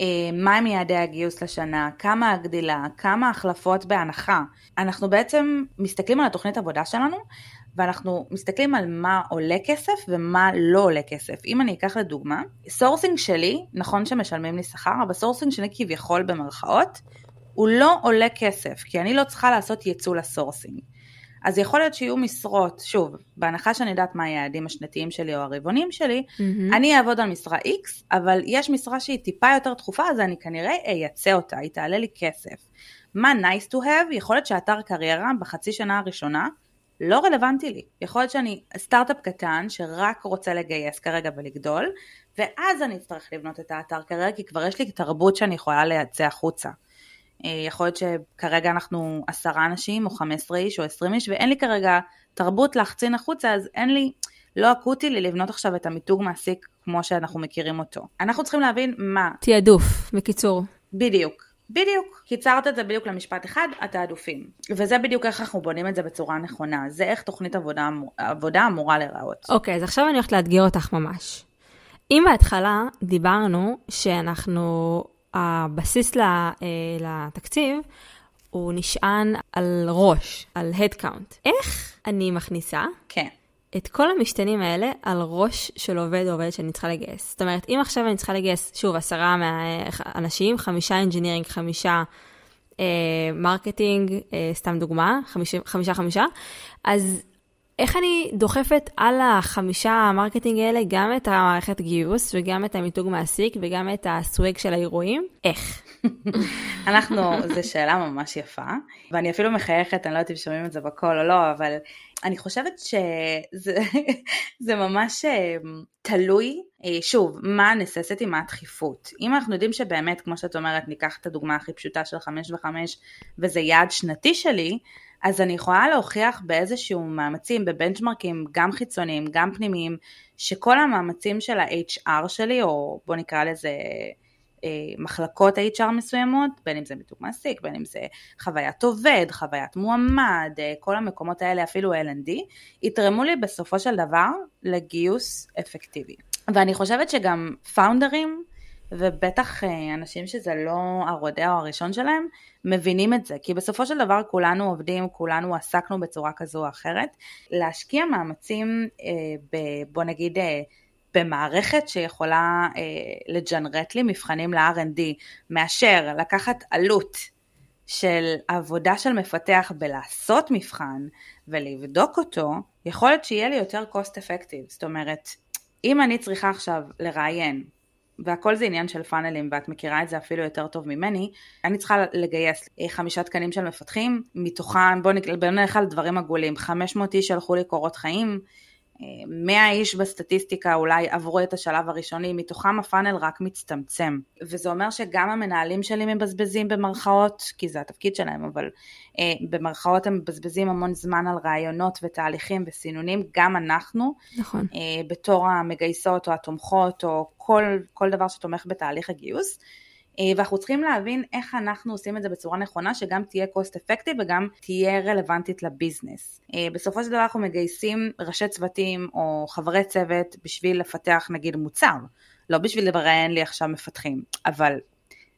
אה, מהם יעדי הגיוס לשנה, כמה הגדילה, כמה החלפות בהנחה, אנחנו בעצם מסתכלים על התוכנית עבודה שלנו, ואנחנו מסתכלים על מה עולה כסף ומה לא עולה כסף. אם אני אקח לדוגמה, sourcing שלי, נכון שמשלמים לי שכר, אבל sourcing שלי כביכול במרכאות, הוא לא עולה כסף, כי אני לא צריכה לעשות ייצוא ל sourcing. אז יכול להיות שיהיו משרות, שוב, בהנחה שאני יודעת מה היעדים השנתיים שלי או הרבעונים שלי, mm-hmm. אני אעבוד על משרה X, אבל יש משרה שהיא טיפה יותר דחופה, אז אני כנראה אייצא אותה, היא תעלה לי כסף. מה nice to have? יכול להיות שאתר קריירה בחצי שנה הראשונה לא רלוונטי לי. יכול להיות שאני סטארט-אפ קטן שרק רוצה לגייס כרגע ולגדול, ואז אני אצטרך לבנות את האתר קריירה, כי כבר יש לי תרבות שאני יכולה לייצא החוצה. אה, יכול להיות שכרגע אנחנו עשרה אנשים או חמש עשרה איש או עשרים איש ואין לי כרגע תרבות להחצין החוצה אז אין לי, לא אקוטי לי לבנות עכשיו את המיתוג מעסיק כמו שאנחנו מכירים אותו. אנחנו צריכים להבין מה. תעדוף, בקיצור. בדיוק. בדיוק, קיצרת את זה בדיוק למשפט אחד, התעדופים. וזה בדיוק איך אנחנו בונים את זה בצורה נכונה, זה איך תוכנית עבודה, עבודה אמורה להיראות. אוקיי, okay, אז עכשיו אני הולכת לאתגר אותך ממש. אם בהתחלה דיברנו שאנחנו הבסיס אה, לתקציב הוא נשען על ראש, על count. איך אני מכניסה כן. את כל המשתנים האלה על ראש של עובד או עובדת שאני צריכה לגייס? זאת אומרת, אם עכשיו אני צריכה לגייס, שוב, עשרה אנשים, חמישה engineering, חמישה marketing, אה, אה, סתם דוגמה, חמישה, חמישה חמישה, אז איך אני דוחפת על החמישה ה marketing האלה גם את המערכת גיוס וגם את המיתוג מעסיק וגם את ה swag של האירועים? איך? (laughs) אנחנו, זו שאלה ממש יפה, ואני אפילו מחייכת, אני לא יודעת אם שומעים את זה בקול או לא, אבל אני חושבת שזה (laughs) ממש אה, תלוי, אה, שוב, מה הנססתי, מה הדחיפות. אם אנחנו יודעים שבאמת, כמו שאת אומרת, ניקח את הדוגמה הכי פשוטה של חמש וחמש, וזה יעד שנתי שלי, אז אני יכולה להוכיח באיזשהו מאמצים, בבנצ'מרקים גם חיצוניים, גם פנימיים, שכל המאמצים של ה-HR שלי, או בוא נקרא לזה מחלקות HR מסוימות, בין אם זה מיתוג מעסיק, בין אם זה חוויית עובד, חוויית מועמד, אה, כל המקומות האלה, אפילו L&D, יתרמו לי בסופו של דבר לגיוס אפקטיבי. ואני חושבת שגם פאונדרים, ובטח אה, אנשים שזה לא הרודע או הראשון שלהם, מבינים את זה, כי בסופו של דבר כולנו עובדים, כולנו עסקנו בצורה כזו או אחרת. להשקיע מאמצים, אה, בוא נגיד, אה, במערכת שיכולה אה, לג'נרט לי מבחנים ל-R&D, מאשר לקחת עלות של עבודה של מפתח בלעשות מבחן ולבדוק אותו, יכול להיות שיהיה לי יותר cost effective. זאת אומרת, אם אני צריכה עכשיו לראיין והכל זה עניין של פאנלים ואת מכירה את זה אפילו יותר טוב ממני, אני צריכה לגייס אה, חמישה תקנים של מפתחים, מתוכם, בואו נלך על דברים עגולים, 500 איש שלחו לי קורות חיים, 100 איש בסטטיסטיקה אולי עברו את השלב הראשוני, מתוכם הפאנל רק מצטמצם. וזה אומר שגם המנהלים שלי מבזבזים במרכאות, כי זה התפקיד שלהם, אבל אה, במרכאות הם מבזבזים המון זמן על רעיונות ותהליכים וסינונים, גם אנחנו, נכון. אה, בתור המגייסות או התומכות או כל, כל דבר שתומך בתהליך הגיוס. אה, ואנחנו צריכים להבין איך אנחנו עושים את זה בצורה נכונה שגם תהיה cost effective וגם תהיה רלוונטית לביזנס. אה, בסופו של דבר אנחנו מגייסים ראשי צוותים או חברי צוות בשביל לפתח נגיד מוצר, לא בשביל לראיין לי עכשיו מפתחים, אבל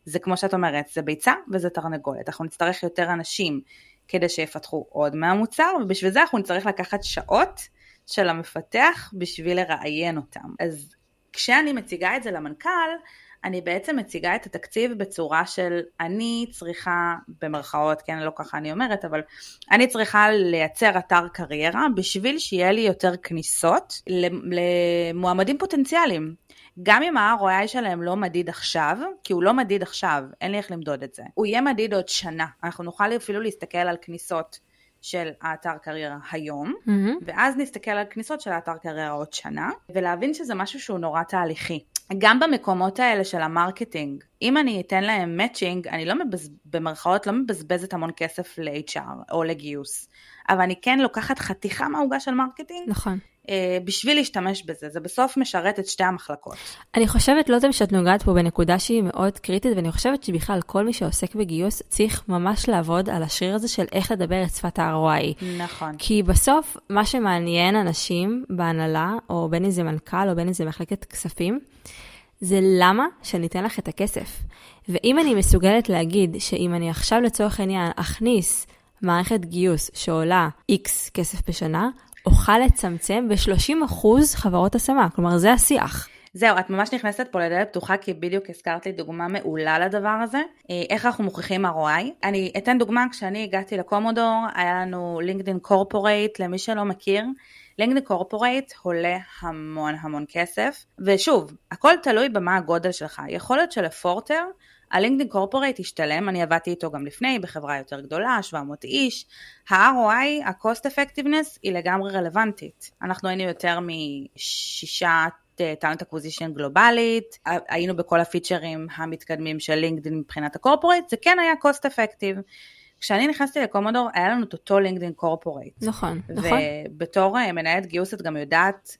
זה כמו שאת אומרת, זה ביצה וזה תרנגולת, אנחנו נצטרך יותר אנשים כדי שיפתחו עוד מהמוצר ובשביל זה אנחנו נצטרך לקחת שעות של המפתח בשביל לראיין אותם. אז כשאני מציגה את זה למנכ"ל, אני בעצם מציגה את התקציב בצורה של אני צריכה, במרכאות, כן, לא ככה אני אומרת, אבל אני צריכה לייצר אתר קריירה בשביל שיהיה לי יותר כניסות למועמדים פוטנציאליים. גם אם ה-ROI שלהם לא מדיד עכשיו, כי הוא לא מדיד עכשיו, אין לי איך למדוד את זה, הוא יהיה מדיד עוד שנה. אנחנו נוכל אפילו להסתכל על כניסות של האתר קריירה היום, mm-hmm. ואז נסתכל על כניסות של האתר קריירה עוד שנה, ולהבין שזה משהו שהוא נורא תהליכי. גם במקומות האלה של ה marketing, אם אני אתן להם matching, אני לא מבז... במרכאות לא מבזבזת המון כסף ל-HR או לגיוס, אבל אני כן לוקחת חתיכה מהעוגה של marketing, נכון. אה, בשביל להשתמש בזה, זה בסוף משרת את שתי המחלקות. אני חושבת, לא יודע שאת נוגעת פה בנקודה שהיא מאוד קריטית, ואני חושבת שבכלל כל מי שעוסק בגיוס צריך ממש לעבוד על השריר הזה של איך לדבר את שפת ה-ROI. נכון. כי בסוף, מה שמעניין אנשים בהנהלה, או בין אם זה מנכ"ל, או בין אם זה מחלקת כספים, זה למה שניתן לך את הכסף. ואם אני מסוגלת להגיד שאם אני עכשיו לצורך העניין אכניס מערכת גיוס שעולה X כסף בשנה, אוכל לצמצם ב-30% חברות השמה, כלומר זה השיח. זהו, את ממש נכנסת פה לדלת פתוחה כי בדיוק הזכרת לי דוגמה מעולה לדבר הזה, אה, איך אנחנו מוכיחים ROI. אני אתן דוגמה, כשאני הגעתי לקומודור, היה לנו לינקדאין קורפורייט, למי שלא מכיר, לינקדאין קורפורייט עולה המון המון כסף, ושוב, הכל תלוי במה הגודל שלך. יכול להיות שלפורטר, הלינקדאין Corporate השתלם, אני עבדתי איתו גם לפני, בחברה יותר גדולה, 700 איש. ה-ROI, ה-cost effectiveness, היא לגמרי רלוונטית. אנחנו היינו יותר משישה talent acquisition גלובלית, היינו בכל הפיצ'רים המתקדמים של לינקדאין מבחינת ה Corporate, זה כן היה cost effective. כשאני נכנסתי לקומודור היה לנו את אותו לינקדאין Corporate. נכון, נכון. ובתור אה, מנהלת גיוס את גם יודעת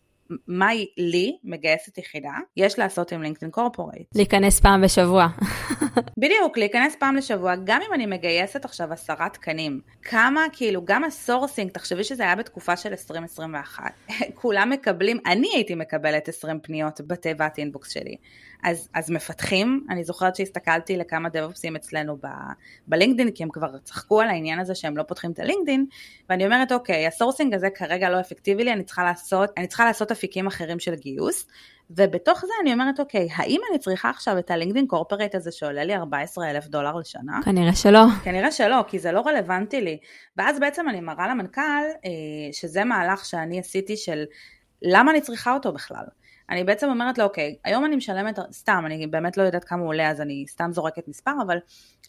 מה היא לי, מגייסת יחידה, יש לעשות עם לינקדאין Corporate. להיכנס פעם בשבוע. בדיוק, להיכנס פעם לשבוע, גם אם אני מגייסת עכשיו עשרה תקנים, כמה, כאילו, גם ה sourcing, תחשבי שזה היה בתקופה של 2021, (laughs) כולם מקבלים, אני הייתי מקבלת 20 פניות בתיבת inbox שלי. אז, אז מפתחים, אני זוכרת שהסתכלתי לכמה דב-אופסים אצלנו ב, בלינקדין, כי הם כבר צחקו על העניין הזה שהם לא פותחים את הלינקדין, ואני אומרת, אוקיי, ה sourcing הזה כרגע לא אפקטיבי לי, אני צריכה לעשות, אני צריכה לעשות אפיקים אחרים של גיוס, ובתוך זה אני אומרת, אוקיי, האם אני צריכה עכשיו את הלינקדין קורפרט הזה שעולה לי 14 אלף דולר לשנה? כנראה שלא. כנראה שלא, כי זה לא רלוונטי לי. ואז בעצם אני מראה למנכ"ל, אה, שזה מהלך שאני עשיתי של למה אני צריכה אותו בכלל. אני בעצם אומרת לו, אוקיי, היום אני משלמת, סתם, אני באמת לא יודעת כמה הוא עולה, אז אני סתם זורקת מספר, אבל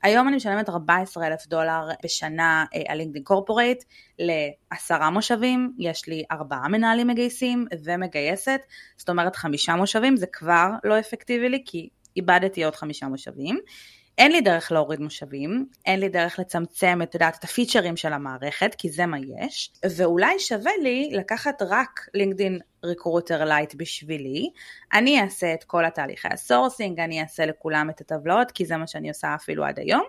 היום אני משלמת 14 אלף דולר בשנה אה, על לינקדאין קורפורייט לעשרה מושבים, יש לי ארבעה מנהלים מגייסים ומגייסת, זאת אומרת חמישה מושבים, זה כבר לא אפקטיבי לי, כי איבדתי עוד חמישה מושבים. אין לי דרך להוריד מושבים, אין לי דרך לצמצם, את יודעת, את הפיצ'רים של המערכת, כי זה מה יש, ואולי שווה לי לקחת רק לינקדין Recruiter Lite בשבילי, אני אעשה את כל התהליכי ה sourcing, אני אעשה לכולם את הטבלאות, כי זה מה שאני עושה אפילו עד היום,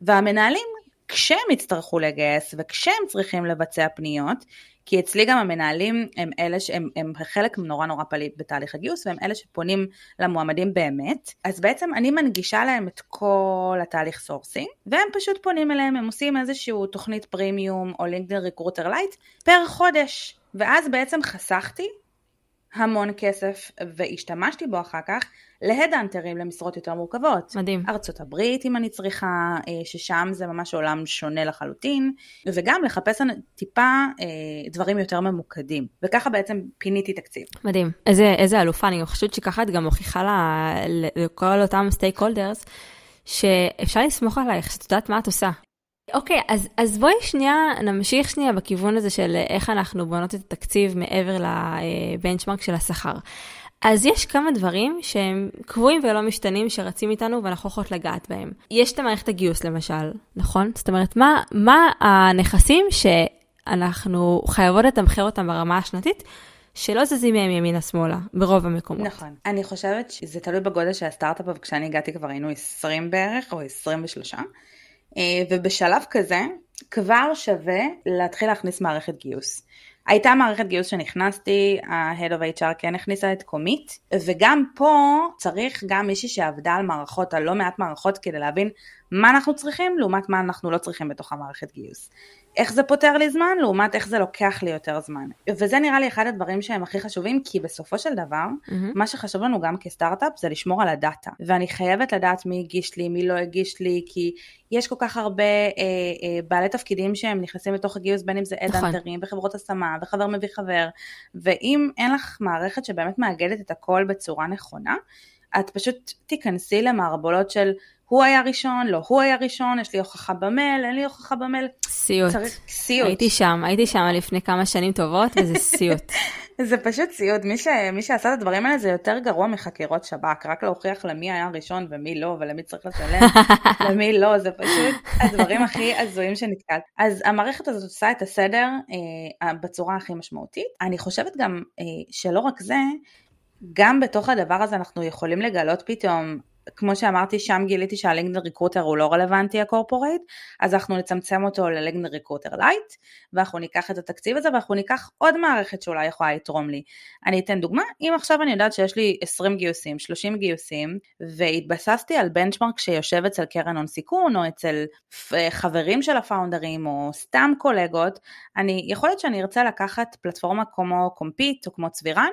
והמנהלים כשהם יצטרכו לגייס וכשהם צריכים לבצע פניות, כי אצלי גם המנהלים הם אלה שהם הם חלק נורא נורא פליט בתהליך הגיוס והם אלה שפונים למועמדים באמת, אז בעצם אני מנגישה להם את כל התהליך sourcing והם פשוט פונים אליהם, הם עושים איזושהי תוכנית פרימיום או לינקדאין Recruiter Lite פר חודש, ואז בעצם חסכתי המון כסף והשתמשתי בו אחר כך להדאנטרים למשרות יותר מורכבות. מדהים. ארצות הברית אם אני צריכה, אה, ששם זה ממש עולם שונה לחלוטין, וגם לחפש טיפה אה, דברים יותר ממוקדים. וככה בעצם פיניתי תקציב. מדהים. איזה, איזה אלופה, אני חושבת שככה את גם מוכיחה לכל אותם סטייק הולדרס, שאפשר לסמוך עלייך, שאת יודעת מה את עושה. אוקיי, אז, אז בואי שנייה נמשיך שנייה בכיוון הזה של איך אנחנו בונות את התקציב מעבר לבנצ'מרק של השכר. אז יש כמה דברים שהם קבועים ולא משתנים שרצים איתנו ואנחנו יכולות לגעת בהם. יש את המערכת הגיוס למשל, נכון? זאת אומרת, מה, מה הנכסים שאנחנו חייבות לתמחר אותם ברמה השנתית? שלא זזים מהם ימינה-שמאלה, ברוב המקומות. נכון. אני חושבת שזה תלוי בגודל של הסטארט-אפ, וכשאני הגעתי כבר היינו 20 בערך, או 23. אה, ובשלב כזה, כבר שווה להתחיל להכניס מערכת גיוס. הייתה מערכת גיוס שנכנסתי, ה-Head of HR כן הכניסה את קומית, וגם פה צריך גם מישהי שעבדה על מערכות, על לא מעט מערכות, כדי להבין מה אנחנו צריכים לעומת מה אנחנו לא צריכים בתוך המערכת גיוס. איך זה פותר לי זמן לעומת איך זה לוקח לי יותר זמן. וזה נראה לי אחד הדברים שהם הכי חשובים, כי בסופו של דבר, mm-hmm. מה שחשוב לנו גם כסטארט-אפ זה לשמור על הדאטה. ואני חייבת לדעת מי הגיש לי, מי לא הגיש לי, כי יש כל כך הרבה אה, אה, בעלי תפקידים שהם נכנסים לתוך הגיוס, בין אם זה אדאנטרים נכון. וחברות השמה וחבר מביא חבר, ואם אין לך מערכת שבאמת מאגדת את הכל בצורה נכונה, את פשוט תיכנסי למערבולות של הוא היה ראשון, לא הוא היה ראשון, יש לי הוכחה במייל, אין לי הוכחה במייל. סיוט. צריך, סיוט. הייתי שם, הייתי שם לפני כמה שנים טובות, וזה (laughs) סיוט. זה פשוט סיוט, מי, ש... מי שעשה את הדברים האלה זה יותר גרוע מחקירות שב"כ, רק להוכיח למי היה ראשון ומי לא, ולמי צריך לשלם, (laughs) למי לא, זה פשוט הדברים הכי הזויים שנתקלת. אז המערכת הזאת עושה את הסדר אה, בצורה הכי משמעותית. אני חושבת גם אה, שלא רק זה, גם בתוך הדבר הזה אנחנו יכולים לגלות פתאום כמו שאמרתי, שם גיליתי שהלינקדאין Recruiter הוא לא רלוונטי ה Corporate, אז אנחנו נצמצם אותו ללינקדאין Recruiter Lite, ואנחנו ניקח את התקציב הזה ואנחנו ניקח עוד מערכת שאולי יכולה לתרום לי. אני אתן דוגמה, אם עכשיו אני יודעת שיש לי 20 גיוסים, 30 גיוסים, והתבססתי על benchmark שיושב אצל קרן הון סיכון, או אצל חברים של הפאונדרים, או סתם קולגות, אני, יכול להיות שאני ארצה לקחת פלטפורמה כמו קומפיט או כמו צבירן,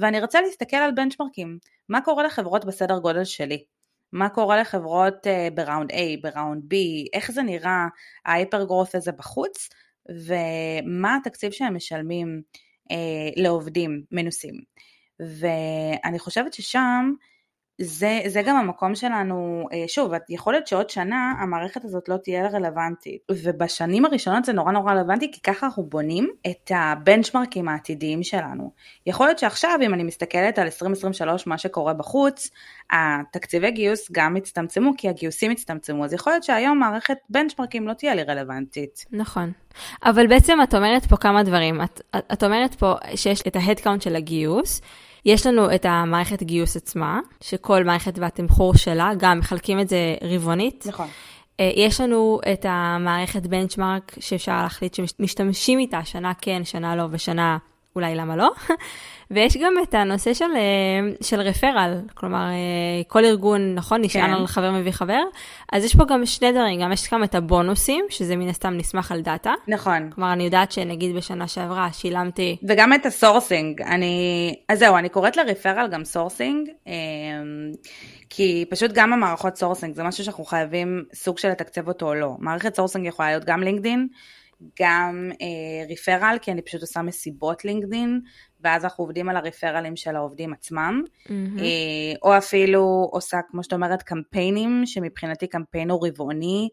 ואני רוצה להסתכל על בנצ'מרקים. מה קורה לחברות בסדר גודל שלי? מה קורה לחברות uh, בראונד A, בראונד B, איך זה נראה ההיפר גרוס הזה בחוץ, ומה התקציב שהם משלמים uh, לעובדים מנוסים. ואני חושבת ששם זה, זה גם המקום שלנו, אה, שוב, יכול להיות שעוד שנה המערכת הזאת לא תהיה רלוונטית, ובשנים הראשונות זה נורא נורא רלוונטי, כי ככה אנחנו בונים את הבנצ'מרקים העתידיים שלנו. יכול להיות שעכשיו, אם אני מסתכלת על 2023, מה שקורה בחוץ, התקציבי גיוס גם הצטמצמו, כי הגיוסים הצטמצמו, אז יכול להיות שהיום מערכת בנצ'מרקים לא תהיה לי רלוונטית. נכון. אבל בעצם את אומרת פה כמה דברים. את, את אומרת פה שיש את ההדקאונט של הגיוס, יש לנו את המערכת גיוס עצמה, שכל מערכת והתמחור שלה, גם מחלקים את זה רבעונית. נכון. אה, יש לנו את המערכת בנצ'מארק שאפשר להחליט שמשתמשים איתה שנה כן, שנה לא ושנה אולי למה לא. (laughs) ויש גם את הנושא של, אה, של referral, כלומר, אה, כל ארגון, נכון, נשען כן. על חבר מביא חבר, אז יש פה גם שני דברים, גם יש גם את הבונוסים, שזה מן הסתם נסמך על data. נכון. כלומר, אני יודעת שנגיד בשנה שעברה שילמתי... וגם את ה sourcing, אני... אז זהו, אני קוראת ל referral גם sourcing, אמ, כי פשוט גם המערכות sourcing, זה משהו שאנחנו חייבים סוג של לתקצב אותו או לא. מערכת sourcing יכולה להיות גם לינקדין, גם אה, ריפרל, כי אני פשוט עושה מסיבות לינקדין, ואז אנחנו עובדים על הריפרלים של העובדים עצמם, mm-hmm. אה, או אפילו עושה, כמו שאת אומרת, קמפיינים, שמבחינתי קמפיין הוא רבעוני,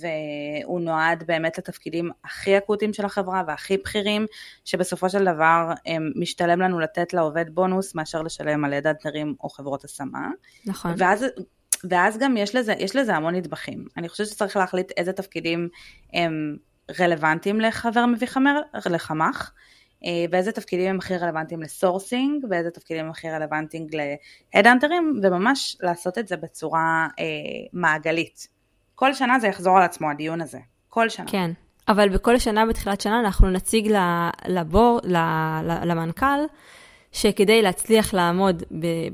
והוא נועד באמת לתפקידים הכי אקוטיים של החברה והכי בכירים, שבסופו של דבר הם משתלם לנו לתת לעובד בונוס מאשר לשלם על יד אדנרים או חברות השמה. נכון. ואז ואז גם יש לזה, יש לזה המון נדבכים. אני חושבת שצריך להחליט איזה תפקידים הם רלוונטיים לחבר מביא חמר, לחמ"ח, אה, ואיזה תפקידים הם הכי רלוונטיים לסורסינג, ואיזה תפקידים הם הכי רלוונטיים להדאנטרים, וממש לעשות את זה בצורה אה, מעגלית. כל שנה זה יחזור על עצמו, הדיון הזה. כל שנה. כן, אבל בכל שנה, בתחילת שנה, אנחנו נציג לבור, למנכ"ל, שכדי להצליח לעמוד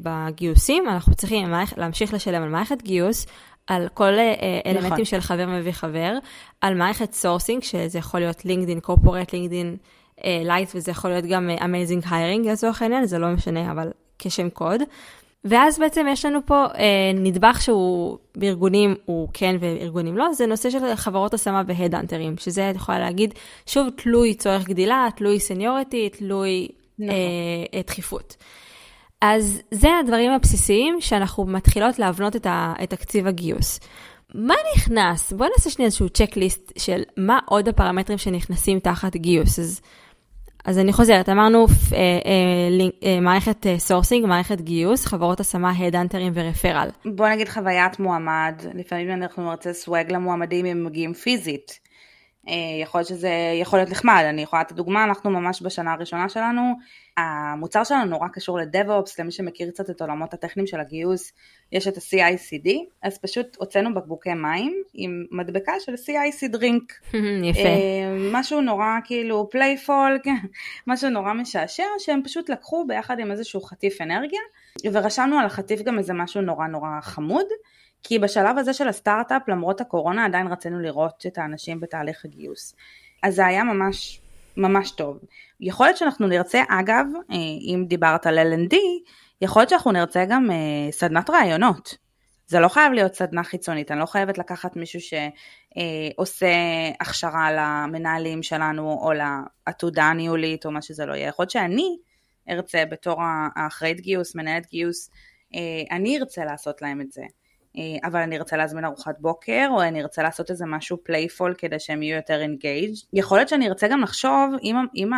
בגיוסים, אנחנו צריכים להמשיך לשלם על מערכת גיוס, על כל אה, אלמנטים נכון. של חבר מביא חבר, על מערכת sourcing, שזה יכול להיות לינקדין corporate, לינקדין lite, וזה יכול להיות גם אמייזינג uh, היירינג לצורך העניין, זה לא משנה, אבל כשם קוד. ואז בעצם יש לנו פה אה, נדבך שהוא בארגונים הוא כן וארגונים לא, זה נושא של חברות השמה והדאנטרים, שזה את יכולה להגיד, שוב, תלוי צורך גדילה, תלוי seniority, תלוי נכון. אה, דחיפות. אז זה הדברים הבסיסיים שאנחנו מתחילות להבנות את, ה, את תקציב הגיוס. מה נכנס? בואו נעשה שנייה איזשהו צ'קליסט של מה עוד הפרמטרים שנכנסים תחת גיוס. אז, אז אני חוזרת, אמרנו אה, אה, אה, מערכת sourcing, מערכת גיוס, חברות השמה, הדאנטרים ו referral. בוא נגיד חוויית מועמד, לפעמים אנחנו נרצה swag למועמדים אם הם מגיעים פיזית. אה, יכול להיות שזה יכול להיות נחמד, אני יכולה לתת דוגמה, אנחנו ממש בשנה הראשונה שלנו, המוצר שלנו נורא קשור ל DevOps, למי שמכיר קצת את עולמות הטכניים של הגיוס, יש את ה-CICD, אז פשוט הוצאנו בקבוקי מים עם מדבקה של CIC drink. (laughs) יפה. אה, משהו נורא כאילו playful, (laughs) משהו נורא משעשע, שהם פשוט לקחו ביחד עם איזשהו חטיף אנרגיה, ורשמנו על החטיף גם איזה משהו נורא נורא חמוד. כי בשלב הזה של הסטארט-אפ, למרות הקורונה, עדיין רצינו לראות את האנשים בתהליך הגיוס. אז זה היה ממש, ממש טוב. יכול להיות שאנחנו נרצה, אגב, אה, אם דיברת על L&D, יכול להיות שאנחנו נרצה גם אה, סדנת רעיונות. זה לא חייב להיות סדנה חיצונית, אני לא חייבת לקחת מישהו שעושה הכשרה למנהלים שלנו או לעתודה הניהולית או מה שזה לא יהיה. יכול להיות שאני ארצה בתור האחראית גיוס, מנהלת גיוס, אה, אני ארצה לעשות להם את זה. אה, אבל אני ארצה להזמין ארוחת בוקר, או אני ארצה לעשות איזה משהו playful כדי שהם יהיו יותר engaged. יכול להיות שאני ארצה גם לחשוב, אם, אם,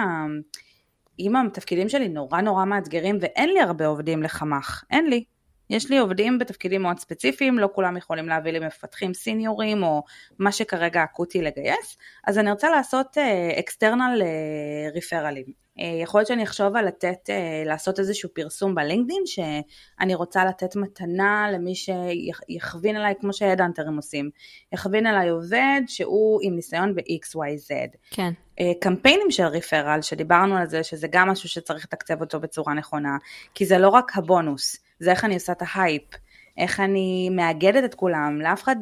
אם התפקידים שלי נורא נורא מאתגרים ואין לי הרבה עובדים לחמ"ח, אין לי. יש לי עובדים בתפקידים מאוד ספציפיים, לא כולם יכולים להביא לי מפתחים סיניורים או מה שכרגע אקוטי לגייס, אז אני רוצה לעשות external אה, referral ים. אה, יכול להיות שאני אחשוב על לתת, אה, לעשות איזשהו פרסום בלינקדאין, שאני רוצה לתת מתנה למי שיכווין אליי, כמו שהדאנטרים עושים, יכווין אליי עובד שהוא עם ניסיון ב-XYZ. כן. Uh, קמפיינים של ריפרל, שדיברנו על זה, שזה גם משהו שצריך לתקצב אותו בצורה נכונה, כי זה לא רק הבונוס. זה איך אני עושה את ההייפ, איך אני מאגדת את כולם, לאף אחד,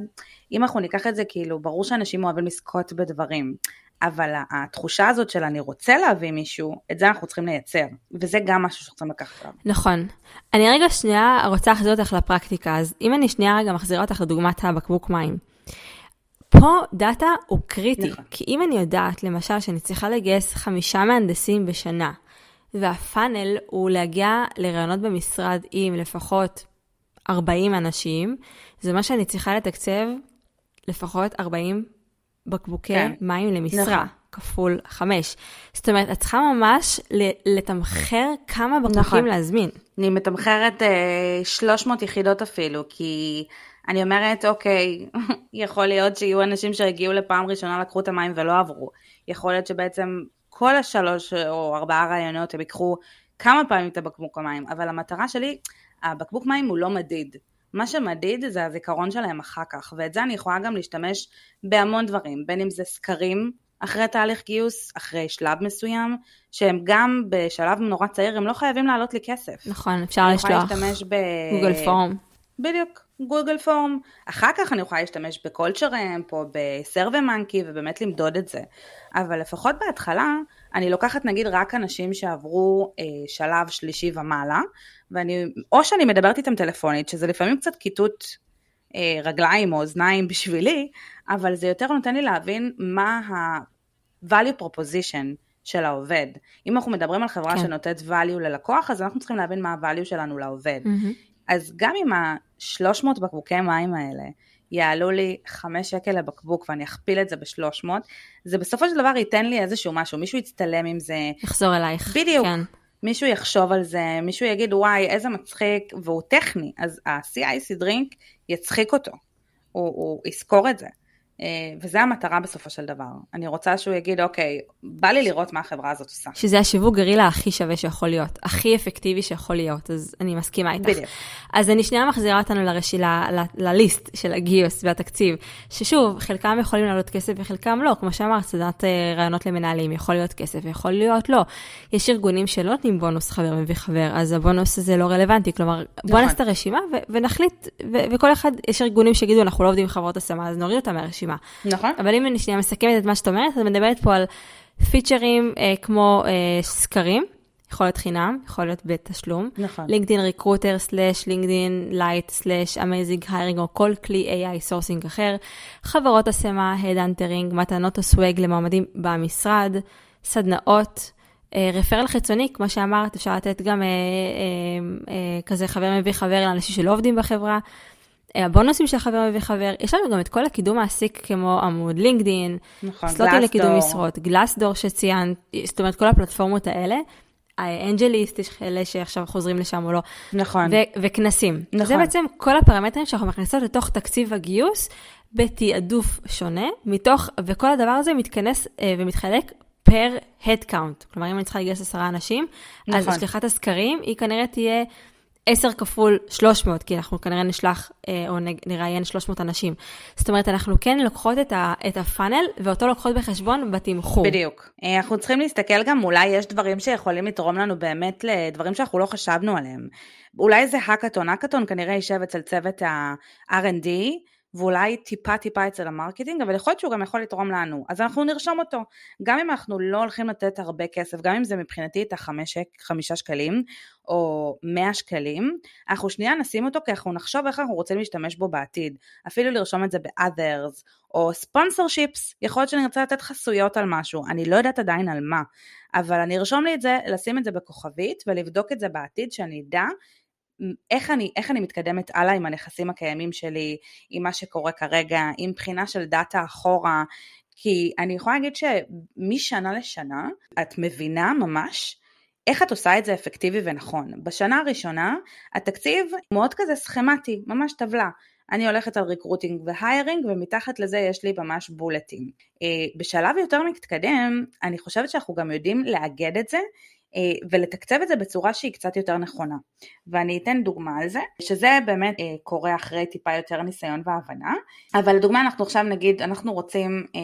אם אנחנו ניקח את זה כאילו, ברור שאנשים אוהבים לזכות בדברים, אבל התחושה הזאת של אני רוצה להביא מישהו, את זה אנחנו צריכים לייצר, וזה גם משהו שאנחנו צריכים לקחת עליו. נכון. אני רגע שנייה רוצה להחזיר אותך לפרקטיקה, אז אם אני שנייה רגע מחזירה אותך לדוגמת הבקבוק מים. פה דאטה הוא קריטי, נכון. כי אם אני יודעת למשל שאני צריכה לגייס חמישה מהנדסים בשנה, והפאנל הוא להגיע לרעיונות במשרד עם לפחות 40 אנשים, זה אומר שאני צריכה לתקצב לפחות 40 בקבוקי כן. מים למשרה. נכון. כפול 5. זאת אומרת, את צריכה ממש לתמחר כמה בקבוקים נכון. להזמין. אני מתמחרת אה, 300 יחידות אפילו, כי אני אומרת, אוקיי, (laughs) יכול להיות שיהיו אנשים שהגיעו לפעם ראשונה, לקחו את המים ולא עברו. יכול להיות שבעצם כל השלוש או ארבעה רעיונות הם ייקחו כמה פעמים את הבקבוק המים, אבל המטרה שלי, הבקבוק מים הוא לא מדיד. מה שמדיד זה הזיכרון שלהם אחר כך, ואת זה אני יכולה גם להשתמש בהמון דברים, בין אם זה סקרים אחרי תהליך גיוס, אחרי שלב מסוים, שהם גם בשלב נורא צעיר, הם לא חייבים לעלות לי כסף. נכון, אפשר לשלוח גוגל פורם. בדיוק, גוגל פורם. אחר כך אני יכולה להשתמש בקולצ'רמפ או בסרווה מנקי ובאמת למדוד את זה. אבל לפחות בהתחלה, אני לוקחת נגיד רק אנשים שעברו אה, שלב שלישי ומעלה, ואני, או שאני מדברת איתם טלפונית, שזה לפעמים קצת כיתות אה, רגליים או אוזניים בשבילי, אבל זה יותר נותן לי להבין מה ה-value proposition של העובד. אם אנחנו מדברים על חברה כן. שנותנת value ללקוח, אז אנחנו צריכים להבין מה ה-value שלנו לעובד. Mm-hmm. אז גם עם ה-300 בקבוקי מים האלה, יעלו לי 5 שקל לבקבוק ואני אכפיל את זה ב-300, זה בסופו של דבר ייתן לי איזשהו משהו, מישהו יצטלם עם זה. יחזור אלייך. בדיוק. כן. מישהו יחשוב על זה, מישהו יגיד וואי איזה מצחיק, והוא טכני, אז ה-CIC דרינק יצחיק אותו, הוא, הוא יזכור את זה. אה, וזה המטרה בסופו של דבר. אני רוצה שהוא יגיד, אוקיי, בא לי לראות מה החברה הזאת עושה. שזה השיווק גרילה הכי שווה שיכול להיות, הכי אפקטיבי שיכול להיות, אז אני מסכימה איתך. בדיוק. אז אני שנייה מחזירה אותנו לרשי, ל, ל, לליסט של הגיוס והתקציב, ששוב, חלקם יכולים לעלות כסף וחלקם לא, כמו שאמרת, סדנת אה, רעיונות למנהלים, יכול להיות כסף, יכול להיות לא. יש ארגונים שלא נותנים בונוס חבר מביא חבר, אז הבונוס הזה לא רלוונטי, כלומר, בוא נכון. נעשה את הרשימה ו- ונחליט, ו- וכל אחד, יש ארגונים שיגידו, אנחנו לא עובדים עם חברות השמה, אז נוריד אותם מהרשימה. נכון. אבל אם אני שנייה מסכמת את מה שאת אומרת, את מדברת פה על פיצ'רים אה, כמו אה, סקרים, יכול להיות חינם, יכול להיות בתשלום. נכון. לינקדאין Recruiter slash לינקדאין Lite slash Amazing Hiring או כל כלי AI sourcing אחר. חברות השמה, headhunting, מתנות או swag למועמדים במשרד, סדנאות. אה, referral חיצוני, כמו שאמרת, אפשר לתת גם אה, אה, אה, כזה חבר מביא חבר לאנשים שלא עובדים בחברה. אה, הבונוסים של חבר מביא חבר, יש לנו גם את כל הקידום מעסיק כמו עמוד לינקדין, נכון, סלוטים לקידום משרות, גלאסדור שציינת, זאת אומרת כל הפלטפורמות האלה, האנג'ליסט, יש כאלה שעכשיו חוזרים לשם או לא, נכון, ו- וכנסים. נכון. זה בעצם כל הפרמטרים שאנחנו מכניסות לתוך תקציב הגיוס בתעדוף שונה, מתוך, וכל הדבר הזה מתכנס אה, ומתחלק פר count, כלומר אם אני צריכה לגייס עשרה אנשים, נכון. אז השליחת הסקרים היא כנראה תהיה 10 כפול 300, כי אנחנו כנראה נשלח אה, או נראיין 300 אנשים. זאת אומרת, אנחנו כן לוקחות את, ה, את הפאנל ואותו לוקחות בחשבון בתמחור. בדיוק. אה, אנחנו צריכים להסתכל גם, אולי יש דברים שיכולים לתרום לנו באמת לדברים שאנחנו לא חשבנו עליהם. אולי זה האקתון, האקתון כנראה יישב אצל צוות ה-R&D, ואולי טיפה טיפה אצל ה marketing, אבל יכול להיות שהוא גם יכול לתרום לנו, אז אנחנו נרשום אותו. גם אם אנחנו לא הולכים לתת הרבה כסף, גם אם זה מבחינתי את החמישה שקלים, או מאה שקלים, אנחנו שנייה נשים אותו כי אנחנו נחשוב איך אנחנו רוצים להשתמש בו בעתיד. אפילו לרשום את זה ב-others, או ספונסר שיפס, יכול להיות שאני רוצה לתת חסויות על משהו, אני לא יודעת עדיין על מה, אבל אני ארשום לי את זה, לשים את זה בכוכבית ולבדוק את זה בעתיד, שאני אדע איך אני, איך אני מתקדמת הלאה עם הנכסים הקיימים שלי, עם מה שקורה כרגע, עם בחינה של דאטה אחורה, כי אני יכולה להגיד שמשנה לשנה את מבינה ממש איך את עושה את זה אפקטיבי ונכון. בשנה הראשונה התקציב מאוד כזה סכמטי, ממש טבלה. אני הולכת על recruiting ו hiring ומתחת לזה יש לי ממש bullet ים. אה, בשלב יותר מתקדם אני חושבת שאנחנו גם יודעים לאגד את זה ולתקצב את זה בצורה שהיא קצת יותר נכונה. ואני אתן דוגמה על זה, שזה באמת אה, קורה אחרי טיפה יותר ניסיון והבנה, אבל לדוגמה אנחנו עכשיו נגיד, אנחנו רוצים אה,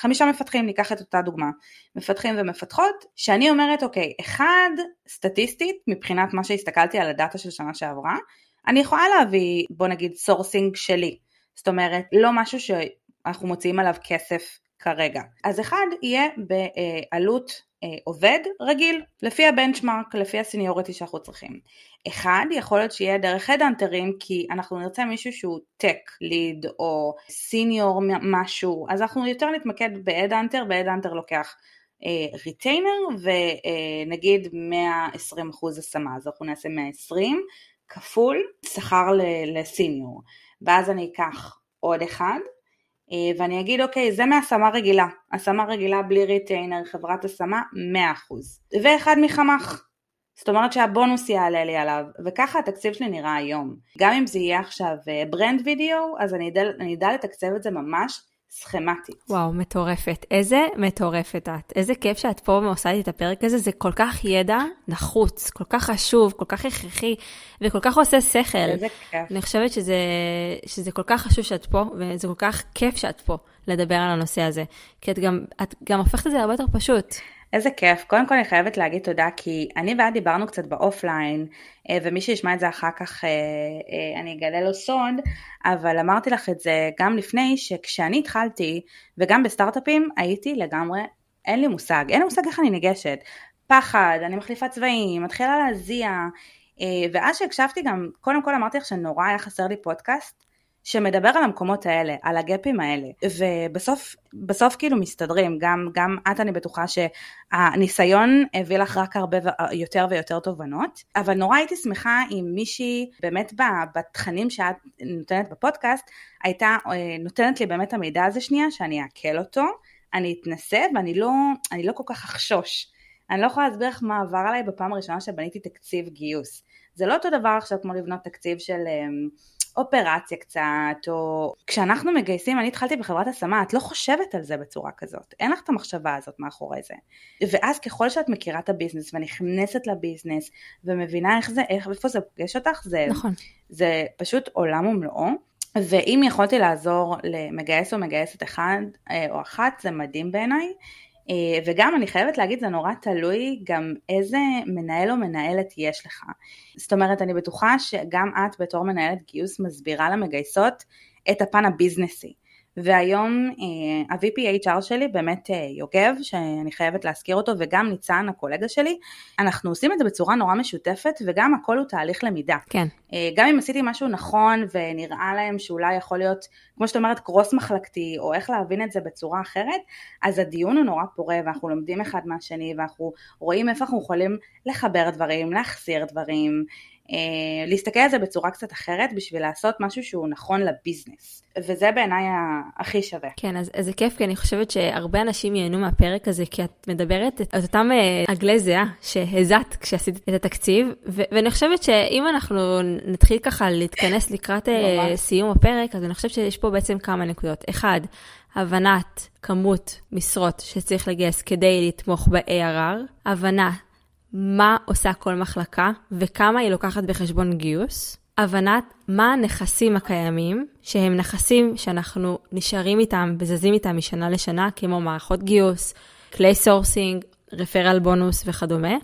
חמישה מפתחים, ניקח את אותה דוגמה, מפתחים ומפתחות, שאני אומרת אוקיי, אחד סטטיסטית מבחינת מה שהסתכלתי על ה data של שנה שעברה, אני יכולה להביא בוא נגיד sourcing שלי, זאת אומרת לא משהו שאנחנו מוציאים עליו כסף כרגע. אז אחד יהיה בעלות אה, עובד רגיל, לפי ה benchmark, לפי ה seniority שאנחנו צריכים. אחד, יכול להיות שיהיה דרך הדאנטרים, כי אנחנו נרצה מישהו שהוא tech lead או senior משהו, אז אנחנו יותר נתמקד ב headhunter, ו headhunter לוקח retainer אה, ונגיד 120% השמה, אז אנחנו נעשה 120 כפול שכר ל senior, ואז אני אקח עוד אחד אה, ואני אגיד אוקיי זה מהשמה רגילה, השמה רגילה בלי retainer, חברת השמה 100% ואחד מחמ"ח, זאת אומרת שהבונוס יעלה לי עליו וככה התקציב שלי נראה היום, גם אם זה יהיה עכשיו brand אה, וידאו אז אני אדע לתקצב את זה ממש סכמטית. וואו, מטורפת. איזה מטורפת את. איזה כיף שאת פה ועושה לי את הפרק הזה, זה כל כך ידע נחוץ, כל כך חשוב, כל כך הכרחי, וכל כך עושה שכל. איזה כיף. אני חושבת שזה, שזה כל כך חשוב שאת פה, וזה כל כך כיף שאת פה לדבר על הנושא הזה. כי את גם, את גם הופכת את זה הרבה יותר פשוט. איזה כיף. קודם כל אני חייבת להגיד תודה כי אני ואת דיברנו קצת באופליין אה, ומי שישמע את זה אחר כך אה, אה, אני אגלה לו סוד אבל אמרתי לך את זה גם לפני שכשאני התחלתי וגם בסטארט-אפים הייתי לגמרי אין לי מושג, אין לי מושג איך אני ניגשת. פחד, אני מחליפה צבעים, מתחילה להזיע ואז שהקשבתי גם, קודם כל אמרתי לך שנורא היה חסר לי פודקאסט שמדבר על המקומות האלה, על הגפים האלה, ובסוף בסוף כאילו מסתדרים, גם, גם את אני בטוחה שהניסיון הביא לך רק הרבה יותר ויותר תובנות, אבל נורא הייתי שמחה אם מישהי באמת בתכנים שאת נותנת בפודקאסט, הייתה אה, נותנת לי באמת את המידע הזה שנייה, שאני אעכל אותו, אני אתנסה ואני לא, לא כל כך אחשוש. אני לא יכולה להסביר לך מה עבר עליי בפעם הראשונה שבניתי תקציב גיוס. זה לא אותו דבר עכשיו כמו לבנות תקציב של אמ, אופרציה קצת, או כשאנחנו מגייסים, אני התחלתי בחברת השמה, את לא חושבת על זה בצורה כזאת, אין לך את המחשבה הזאת מאחורי זה. ואז ככל שאת מכירה את הביזנס ונכנסת לביזנס ומבינה איך זה, איך, איפה זה פוגש אותך, זה, נכון. זה פשוט עולם ומלואו. ואם יכולתי לעזור למגייס או מגייסת אחד אה, או אחת, זה מדהים בעיניי. אה, וגם אני חייבת להגיד זה נורא תלוי גם איזה מנהל או מנהלת יש לך. זאת אומרת אני בטוחה שגם את בתור מנהלת גיוס מסבירה למגייסות את הפן הביזנסי. והיום אה, ה-VP HR שלי באמת אה, יוגב, שאני חייבת להזכיר אותו, וגם ניצן הקולגה שלי, אנחנו עושים את זה בצורה נורא משותפת, וגם הכל הוא תהליך למידה. כן. אה, גם אם עשיתי משהו נכון ונראה להם שאולי יכול להיות, כמו שאת אומרת, קרוס מחלקתי, או איך להבין את זה בצורה אחרת, אז הדיון הוא נורא פורה, ואנחנו לומדים אחד מהשני, ואנחנו רואים איפה אנחנו יכולים לחבר דברים, להחזיר דברים. אה, להסתכל על זה בצורה קצת אחרת בשביל לעשות משהו שהוא נכון לביזנס. וזה בעיניי הכי שווה. כן, אז, אז זה כיף, כי אני חושבת שהרבה אנשים ייהנו מהפרק הזה, כי את מדברת את אותם אה, עגלי זיעה שהזעת כשעשית את התקציב, ו- ואני חושבת שאם אנחנו נתחיל ככה להתכנס לקראת אה, סיום הפרק, אז אני חושבת שיש פה בעצם כמה נקודות. אחד, הבנת כמות משרות שצריך לגייס כדי לתמוך ב-ARR, הבנה מה עושה כל מחלקה וכמה היא לוקחת בחשבון גיוס. הבנת מה הנכסים הקיימים, שהם נכסים שאנחנו נשארים איתם וזזים איתם משנה לשנה, כמו מערכות גיוס, כלי sourcing, referral bonus וכדומה.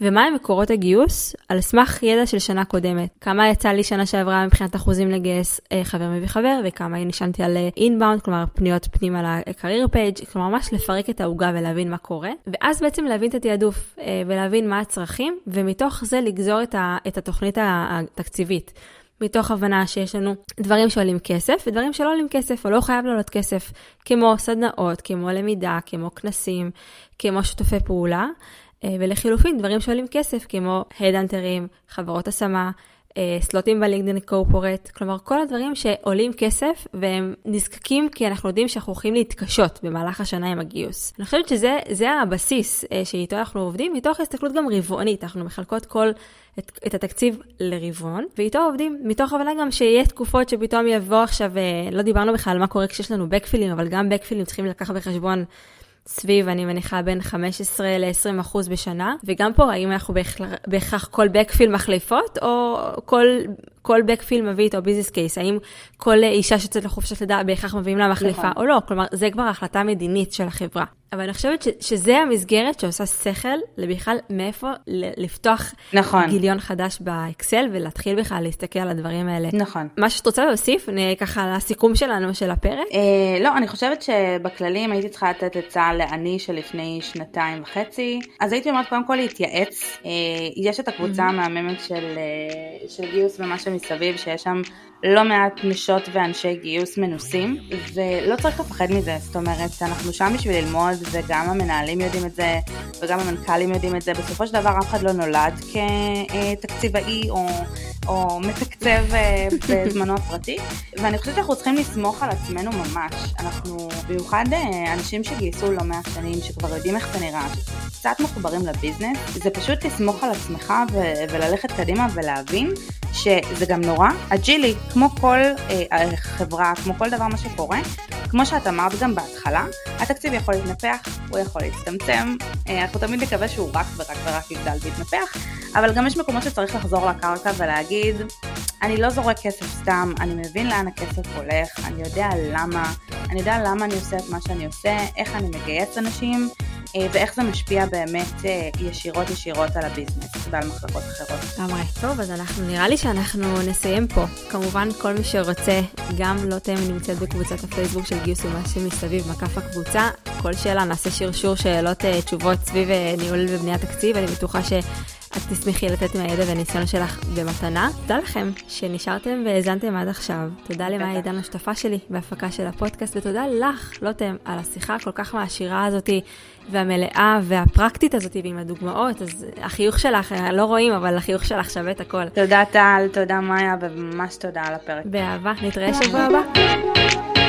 ומה הם מקורות הגיוס? על סמך ידע של שנה קודמת. כמה יצא לי שנה שעברה מבחינת אחוזים לגייס אה, חבר מביא חבר, וכמה נשענתי על inbound, אה, כלומר פניות פנימה על ה-career page, כלומר ממש לפרק את העוגה ולהבין מה קורה, ואז בעצם להבין את התעדוף אה, ולהבין מה הצרכים, ומתוך זה לגזור את, ה- את התוכנית התקציבית. מתוך הבנה שיש לנו דברים שעולים כסף ודברים שלא עולים כסף או לא חייב לעלות כסף, כמו סדנאות, כמו למידה, כמו כנסים, כמו שותפי פעולה. אה, ולחילופין, דברים שעולים כסף, כמו הדאנטרים, חברות השמה, אה, סלוטים בלינקדאין קורפורט, כלומר כל הדברים שעולים כסף והם נזקקים כי אנחנו יודעים שאנחנו הולכים להתקשות במהלך השנה עם הגיוס. אני חושבת שזה הבסיס אה, שאיתו אנחנו עובדים, מתוך הסתכלות גם רבעונית, אנחנו מחלקות כל, את, את התקציב לרבעון, ואיתו עובדים, מתוך הבנה גם שיהיה תקופות שפתאום יבוא עכשיו, לא דיברנו בכלל על מה קורה כשיש לנו בקפילים, אבל גם בקפילים צריכים לקחת בחשבון סביב, אני מניחה, בין 15 ל-20 אחוז בשנה, וגם פה, האם אנחנו בהכרח כל בקפיל מחליפות, או כל, כל בקפיל מביא איתו ביזנס קייס, האם כל אישה שיוצאת לחופשת לידה בהכרח מביאים לה מחליפה נכון. או לא, כלומר, זה כבר החלטה מדינית של החברה. אבל אני חושבת ש, שזה המסגרת שעושה שכל לבכלל מאיפה לפתוח נכון. גיליון חדש באקסל ולהתחיל בכלל להסתכל על הדברים האלה. נכון. מה שאת רוצה להוסיף, ככה לסיכום שלנו של הפרק? אה, לא, אני חושבת שבכללים הייתי צריכה לתת עצה לעני שלפני שנתיים וחצי, אז הייתי אומרת קודם כל להתייעץ. אה, יש את הקבוצה המהממת של, אה, של גיוס ומה שמסביב, שיש שם לא מעט נשות ואנשי גיוס מנוסים, ולא צריך לפחד מזה, זאת אומרת, אנחנו שם בשביל ללמוד, וגם המנהלים יודעים את זה, וגם המנכ"לים יודעים את זה, בסופו של דבר אף אחד לא נולד כתקציבאי או, או מתקצב אה, בזמנו הפרטי, ואני חושבת שאנחנו צריכים לסמוך על עצמנו ממש, אנחנו במיוחד אה, אנשים שגייסו לא מעט שנים, שכבר יודעים איך זה נראה, שקצת מחוברים לביזנס, זה פשוט לסמוך על עצמך ו- וללכת קדימה ולהבין שזה גם נורא אג'ילי, כמו כל אה, חברה, כמו כל דבר מה שקורה, כמו שאת אמרת גם בהתחלה, התקציב יכול להתנפח, הוא יכול להצטמצם, אה, אנחנו תמיד נקווה שהוא רק ורק ורק יגדל ויתנפח, אבל גם יש מקומות שצריך לחזור לקרקע ולהגיד, אני לא זורק כסף סתם, אני מבין לאן הכסף הולך, אני יודע למה, אני יודע למה אני עושה את מה שאני עושה, איך אני מגייס אנשים, ואיך זה משפיע באמת אה, ישירות ישירות על הביזנס ועל מחלקות אחרות. לגמרי. טוב, אז אנחנו, נראה לי שאנחנו נסיים פה. כמובן, כל מי שרוצה, גם לא תהיה נמצאת בקבוצת הפייסבוק של גיוס ומה שמסביב, מקף הקבוצה. כל שאלה, נעשה שרשור שאלות, אה, תשובות סביב ניהול ובניית תקציב, אני בטוחה ש... את תשמחי לתת מהידע והניסיון שלך במתנה. תודה לכם שנשארתם והאזנתם עד עכשיו. תודה למאי עידן השותפה שלי בהפקה של הפודקאסט, ותודה לך, לוטם, על השיחה הכל כך מעשירה הזאתי, והמלאה והפרקטית הזאתי, ועם הדוגמאות. אז החיוך שלך, לא רואים, אבל החיוך שלך שווה את הכל. תודה טל, תודה מאיה, וממש תודה על הפרק. באהבה, נתראה שבוע הבא.